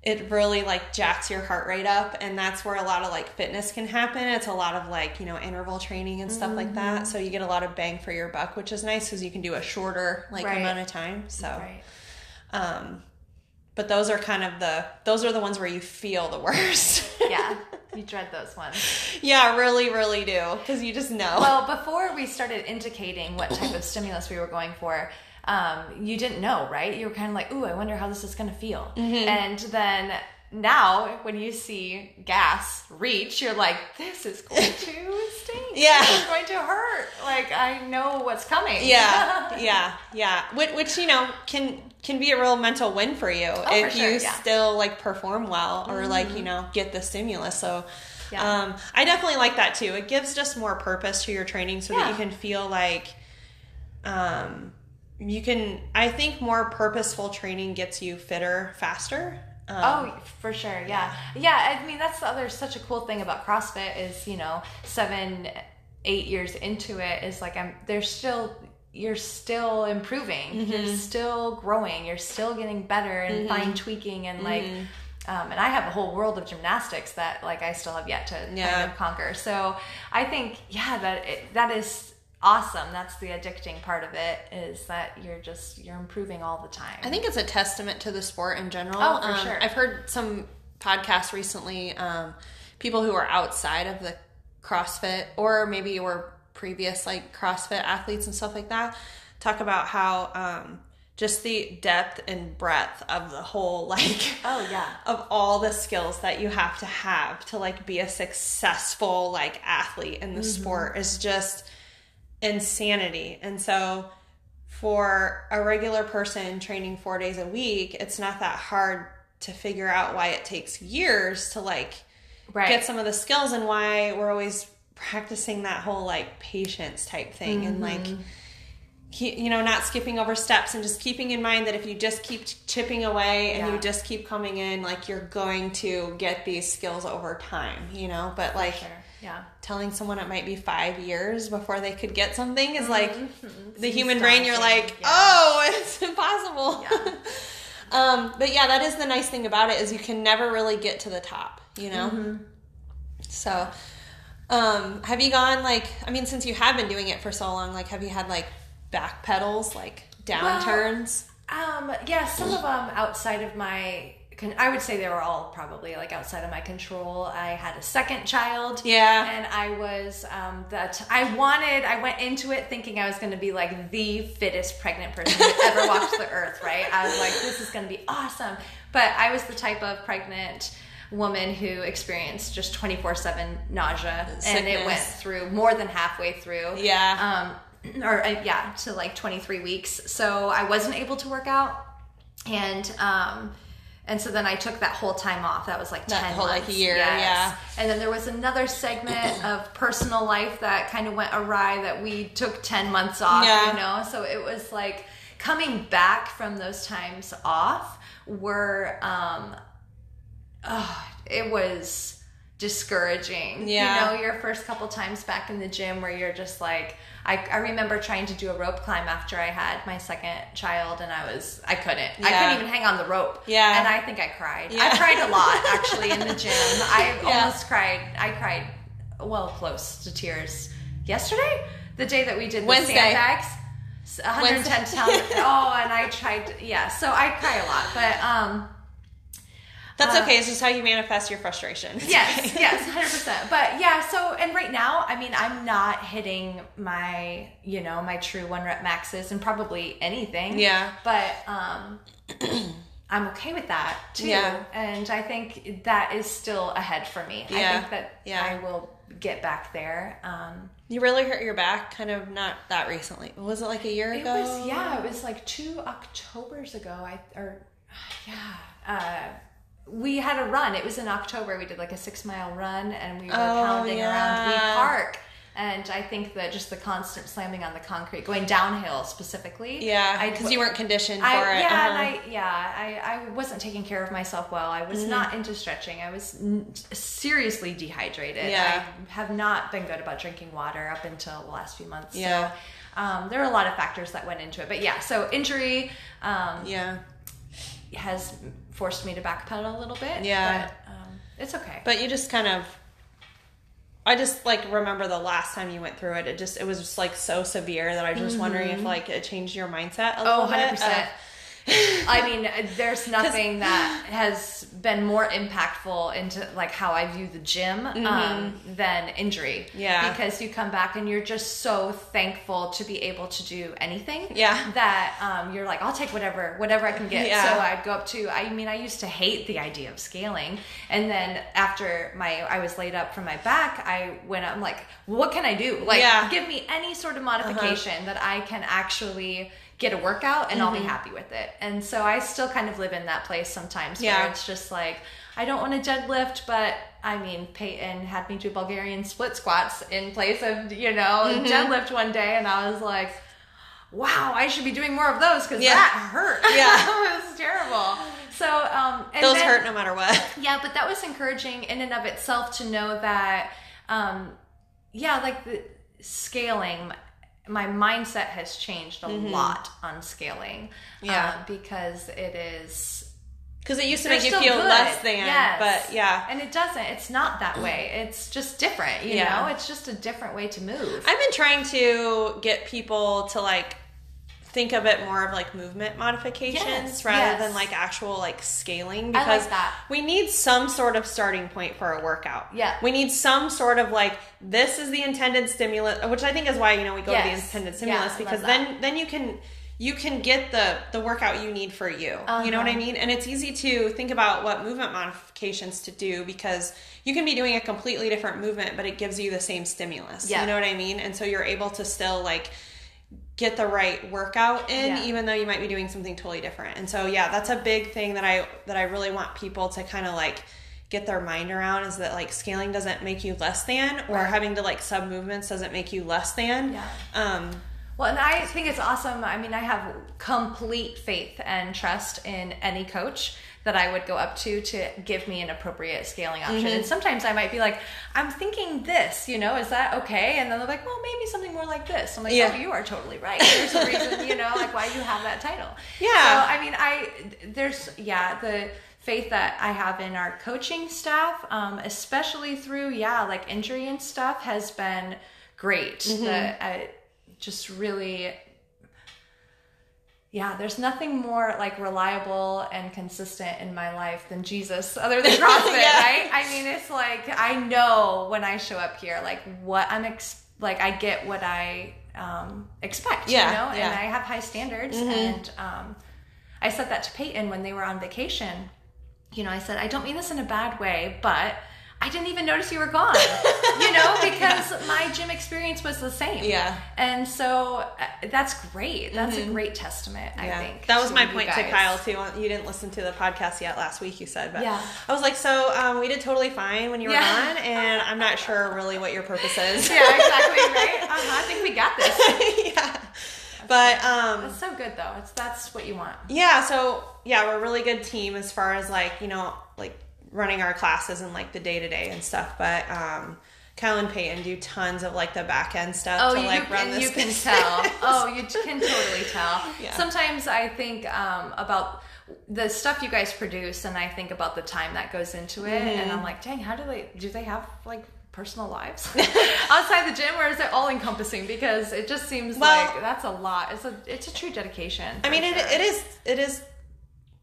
it really like jacks your heart rate up and that's where a lot of like fitness can happen it's a lot of like you know interval training and stuff like Mm-hmm. that so you get a lot of bang for your buck which is nice because you can do a shorter like Right. amount of time so Right. um but those are kind of the those are the ones where you feel the worst Yeah. You dread those ones. yeah really really do because you just know Well, before we started indicating what type of stimulus we were going for, um, you didn't know, right? You were kind of like, "Ooh, I wonder how this is going to feel." Mm-hmm. And then now, when you see gas reach, you're like, "This is going to sting. Yeah. this is going to hurt." Like I know what's coming. yeah yeah yeah which, which you know can can be a real mental win for you Oh, for if sure, you yeah. Mm-hmm. still like perform well or like you know get the stimulus so Yeah. um i definitely like that too it gives just more purpose to your training so that you can feel like um you can i think more purposeful training gets you fitter faster um, Oh, for sure. Yeah. Yeah. I mean, that's the other such a cool thing about CrossFit is, you know, seven, eight years into it is like, I'm, there's still, you're still improving. You're still growing. You're still getting better and fine tweaking and like, um, and I have a whole world of gymnastics that like I still have yet to Yeah. kind of conquer. So I think, yeah, that it, that is awesome. That's the addicting part of it is that you're just, you're improving all the time. I think it's a testament to the sport in general. Oh, for Um, sure. I've heard some podcasts recently, um, people who are outside of the CrossFit or maybe were previous like CrossFit athletes and stuff like that talk about how um, just the depth and breadth of the whole like Oh, yeah. of all the skills that you have to have to like be a successful like athlete in the sport is just insanity. And so for a regular person training 4 days a week, it's not that hard to figure out why it takes years to like Right. get some of the skills and why we're always practicing that whole like patience type thing and like Mm-hmm. keep, you know not skipping over steps and just keeping in mind that if you just keep chipping away and Yeah. you just keep coming in like you're going to get these skills over time you know but like Sure. Yeah. telling someone it might be five years before they could get something is like the human brain you're like yeah. oh it's impossible Yeah. um, but yeah that is the nice thing about it is you can never really get to the top you know Mm-hmm. so um, have you gone like i mean since you have been doing it for so long like have you had like back pedals like downturns Um, yeah, some of them outside of my. Con- I would say they were all probably like outside of my control. I had a second child. Yeah. And I was um, that I wanted. I went into it thinking I was going to be like the fittest pregnant person who ever walked the earth. Right? I was like, this is going to be awesome. But I was the type of pregnant woman who experienced just 24/7 nausea and it went through more than halfway through yeah um, or uh, yeah, to like 23 weeks. So I wasn't able to work out, and um, and so then I took that whole time off. That was like That 10 whole, like, a year, yeah. And then there was another segment of personal life that kind of went awry that we took 10 months off. Yeah. You know, so it was like coming back from those times off were um, oh, it was discouraging. Yeah. You know, your first couple times back in the gym where you're just like, I, I remember trying to do a rope climb after I had my second child and I was, I couldn't. I couldn't even hang on the rope. Yeah. And I think I cried. Yeah. I cried a lot actually in the gym. I Yeah. almost cried. I cried well close to tears yesterday, the day that we did the Wednesday. sandbags. 110 Wednesday. pounds. oh, and I tried. To, yeah, so I cry a lot, but um, that's uh, okay it's just how you manifest your frustration It's yes, okay. yes, hundred percent. But yeah, so and right now, I mean, I'm not hitting my, you know, my true one rep maxes and probably anything. Yeah. But um, I'm okay with that too. Yeah. And I think that is still ahead for me. Yeah. I think that Yeah. I will get back there. Um, you really hurt your back kind of not that recently was it like a year It ago was yeah, it was like two Octobers ago. I or yeah. Uh, we had a run. It was in October. We did like a six mile run, and we were Oh, pounding around Wee yeah. Park. And I think that just the constant slamming on the concrete, going downhill specifically. yeah because you weren't conditioned for I, it yeah, uh-huh. and I yeah, I, I wasn't taking care of myself well. I was Mm-hmm. not into stretching. I was n- seriously dehydrated. Yeah. I have not been good about drinking water up until the last few months. Yeah. So um, there are a lot of factors that went into it. But yeah, so injury um, yeah has forced me to backpedal a little bit. Yeah. But um, it's okay. but you just kind of i just like remember the last time you went through it it just it was just like so severe that i was just wondering if like it changed your mindset a little Oh, 100%. bit of- I mean, there's nothing that has been more impactful into like how I view the gym um, than injury. Mm-hmm. Yeah. because you come back and you're just so thankful to be able to do anything. Yeah. that um, you're like, I'll take whatever, whatever I can get. Yeah. So I'd go up to. I mean, I used to hate the idea of scaling, and then after my I was laid up from my back, I went. I'm like, what can I do? Like, Yeah. Uh-huh. give me any sort of modification that I can actually get a workout and Mm-hmm. I'll be happy with it. And so I still kind of live in that place sometimes Yeah. where it's just like I don't want to deadlift, but I mean Peyton had me do Bulgarian split squats in place of, you know, Mm-hmm. deadlift one day and I was like Wow, I should be doing more of those because Yeah. that hurt. Yeah. it was terrible. So, um, and those then- hurt no matter what yeah, but that was encouraging in and of itself to know that, um, yeah, like the scaling, my mindset has changed a lot on scaling. Mm-hmm. Yeah. um, because it is. because it used to make you feel good. less than Yes. but yeah And it doesn't. It's not that way. It's just different, you Yeah. know? It's just a different way to move. I've been trying to get people to like think of it more of like movement modifications Yes, rather yes. than like actual like scaling like because that. we need some sort of starting point for a workout. Yeah. We need some sort of like this is the intended stimulus which I think is why you know we go to the intended stimulus love because then then you can you can get the the workout you need for you. You know what I Uh-huh. mean? And it's easy to think about what movement modifications to do because you can be doing a completely different movement but it gives you the same stimulus. Yeah. You know what I mean? And so you're able to still like get the right workout in Yeah. even though you might be doing something totally different and so yeah that's a big thing that i that i really want people to kind of like get their mind around is that like scaling doesn't make you less than or Right. having to like sub movements doesn't make you less than Yeah. um Well, and I think it's awesome. I mean, I have complete faith and trust in any coach that I would go up to to give me an appropriate scaling option. Mm-hmm. And sometimes I might be like, I'm thinking this, you know, is that okay? And then they're like, well, maybe something more like this. I'm like, Yeah. oh, you are totally right. There's a reason, you know, like why you have that title. Yeah. So, I mean, I, there's, yeah, the, faith that I have in our coaching staff, um, especially through yeah, like injury and stuff, has been great. Mm-hmm. The, I just really, yeah, there's nothing more like reliable and consistent in my life than Jesus, other than CrossFit, Yeah. right? I mean, it's like I know when I show up here, like what I'm ex- like, I get what I um, expect, Yeah, you know, yeah. and I have high standards, and um, I said that to Peyton when they were on vacation. You know, I said, I don't mean this in a bad way, but I didn't even notice you were gone. you know, because my gym experience was the same. Yeah. And so uh, that's great. That's a great testament, I think. That was my point to. Kyle too. You didn't listen to the podcast yet last week, you said, but Yeah. I was like, so um, we did totally fine when you were Yeah. on, and I'm not sure really what your purpose is. Yeah, exactly, right? Uh-huh, I think we got this. yeah. But um, That's so good, though. It's That's what you want. yeah, so yeah, we're a really good team as far as like you know like running our classes and like the day to day and stuff. But um, Kyle and Peyton do tons of like the back end stuff Oh, to you, like run and this. you can business. tell. Oh, you can totally tell. Yeah. Sometimes I think um, about the stuff you guys produce, and I think about the time that goes into it, and Mm-hmm. I'm like, dang, how do they? Do they have like personal lives outside the gym, or is it all encompassing? Because it just seems Well- like that's a lot. It's a it's a true dedication. I mean, it, it is it is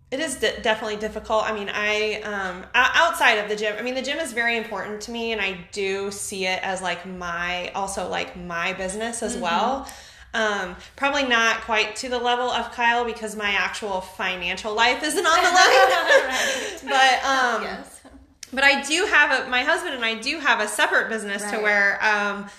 it is de- definitely difficult. I mean, I um outside of the gym. I mean, the gym is very important to me, and I do see it as like my also like my business as well. Um, probably not quite to the level of Kyle because my actual financial life isn't on the line. Right. but um, yes. but I do have a my husband and I do have a separate business to where um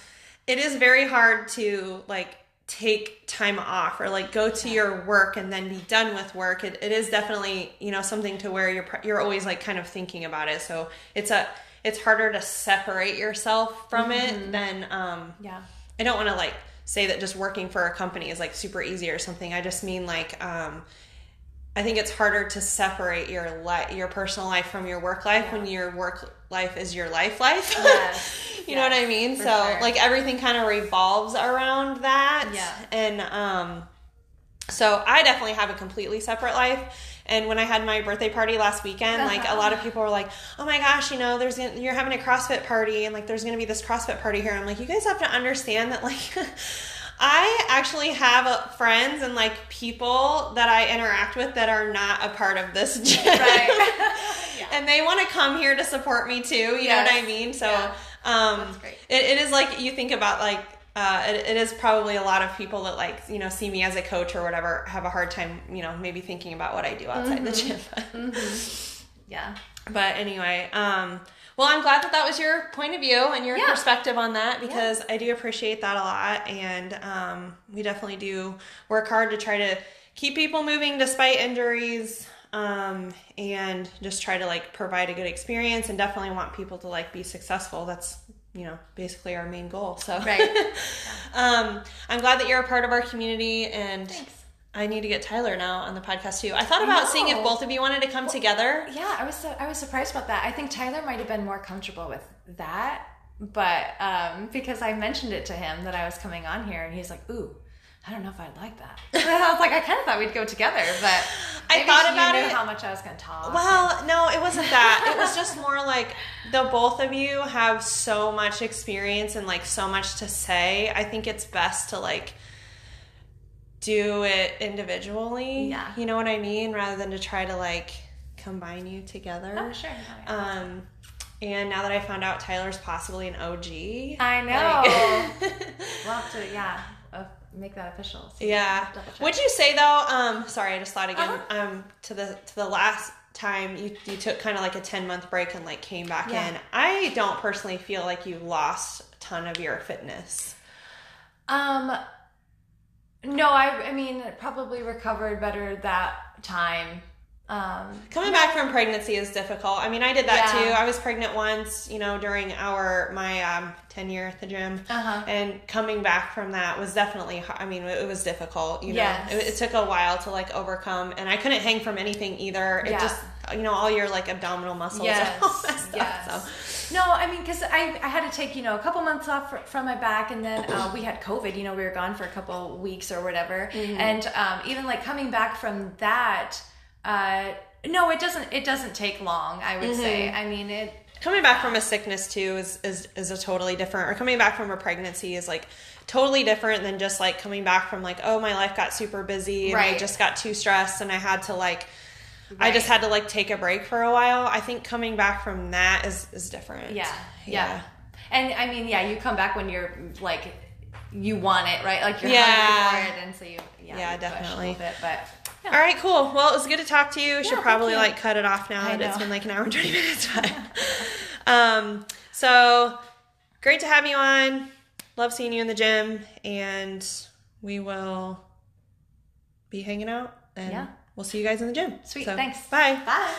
it is very hard to like take time off or like go to your work and then be done with work. It, it is definitely, you know, something to where you're you're always like kind of thinking about it. So it's a it's harder to separate yourself from it than um Yeah. I don't want to like say that just working for a company is like super easy or something. I just mean like um I think it's harder to separate your life, your personal life from your work life when your work life is your life life. Yes. you know what I mean? So sure. like everything kind of revolves around that. Yeah. And um so I definitely have a completely separate life. And when I had my birthday party last weekend, like a lot of people were like, "Oh my gosh, you know, there's gonna, you're having a CrossFit party, and like there's going to be this CrossFit party here." I'm like, "You guys have to understand that, like, I actually have friends and like people that I interact with that are not a part of this gym, Right. and they want to come here to support me too. You know what I mean? So, Yeah. um, It, it is like you think about like uh, it, it is probably a lot of people that like you know see me as a coach or whatever have a hard time you know maybe thinking about what I do outside the gym. Yeah. but anyway, um, well, I'm glad that that was your point of view and your Yeah. perspective on that because I do appreciate that a lot, and um, we definitely do work hard to try to keep people moving despite injuries. Um, and just try to like provide a good experience and definitely want people to like be successful. That's you know basically our main goal. So Right. um, I'm glad that you're a part of our community, and Thanks. I need to get Tyler now on the podcast too. I thought about seeing if both of you wanted to come together. Yeah, I was so, I was surprised about that. I think Tyler might have been more comfortable with that, but um, because I mentioned it to him that I was coming on here, and he's like, "Ooh, I don't know if I'd like that." I was like, I kind of thought we'd go together, but I thought about it. how much I was going to talk. Well, no, it wasn't that. It was just more like the both of you have so much experience and like so much to say. I think it's best to like do it individually. Yeah. You know what I mean? Rather than to try to like combine you together. oh, sure. Oh, yeah. Um and now that I found out Tyler's possibly an OG. I know. like- we'll have to, yeah, uh, make that official. So Yeah. Would you say though? Um, sorry, I just thought again. Uh-huh. Um, to the to the last time you you took kind of like a ten month break and like came back Yeah. in. I don't personally feel like you lost a ton of your fitness. Um, No, I I mean probably recovered better that time. Um, Coming back from pregnancy is difficult. I mean, I did that Yeah. too. I was pregnant once, you know, during our my um, tenure at the gym, Uh-huh. and coming back from that was definitely. I mean, it was difficult. You know, Yes. it, it took a while to like overcome, and I couldn't hang from anything either. It Yeah. just, you know, all your like abdominal muscles Yes, yes. up. So. No, I mean, because I, I had to take, you know, a couple months off fr- from my back, and then uh, we had COVID, you know, we were gone for a couple weeks or whatever. Mm-hmm. And um, even like coming back from that, uh, no, it doesn't, it doesn't take long, I would say. Mm-hmm. I mean, it, coming back from a sickness too is, is is a totally different or coming back from a pregnancy is like totally different than just like coming back from like oh my life got super busy and I just got too stressed and I had to like I just had to like take a break for a while. I think coming back from that is is different. yeah, yeah. And I mean, yeah, you come back when you're like, you want it, right? Like you're Yeah. hungry for it, and so you, yeah, Yeah, you definitely. Bit, but All right, cool. Well, it was good to talk to you. We should probably like cut it off now that it's been like an hour and 20 minutes. But, um, so great to have you on. Love seeing you in the gym, and we will be hanging out. And Yeah. We'll see you guys in the gym. Sweet, So, thanks. Bye. bye.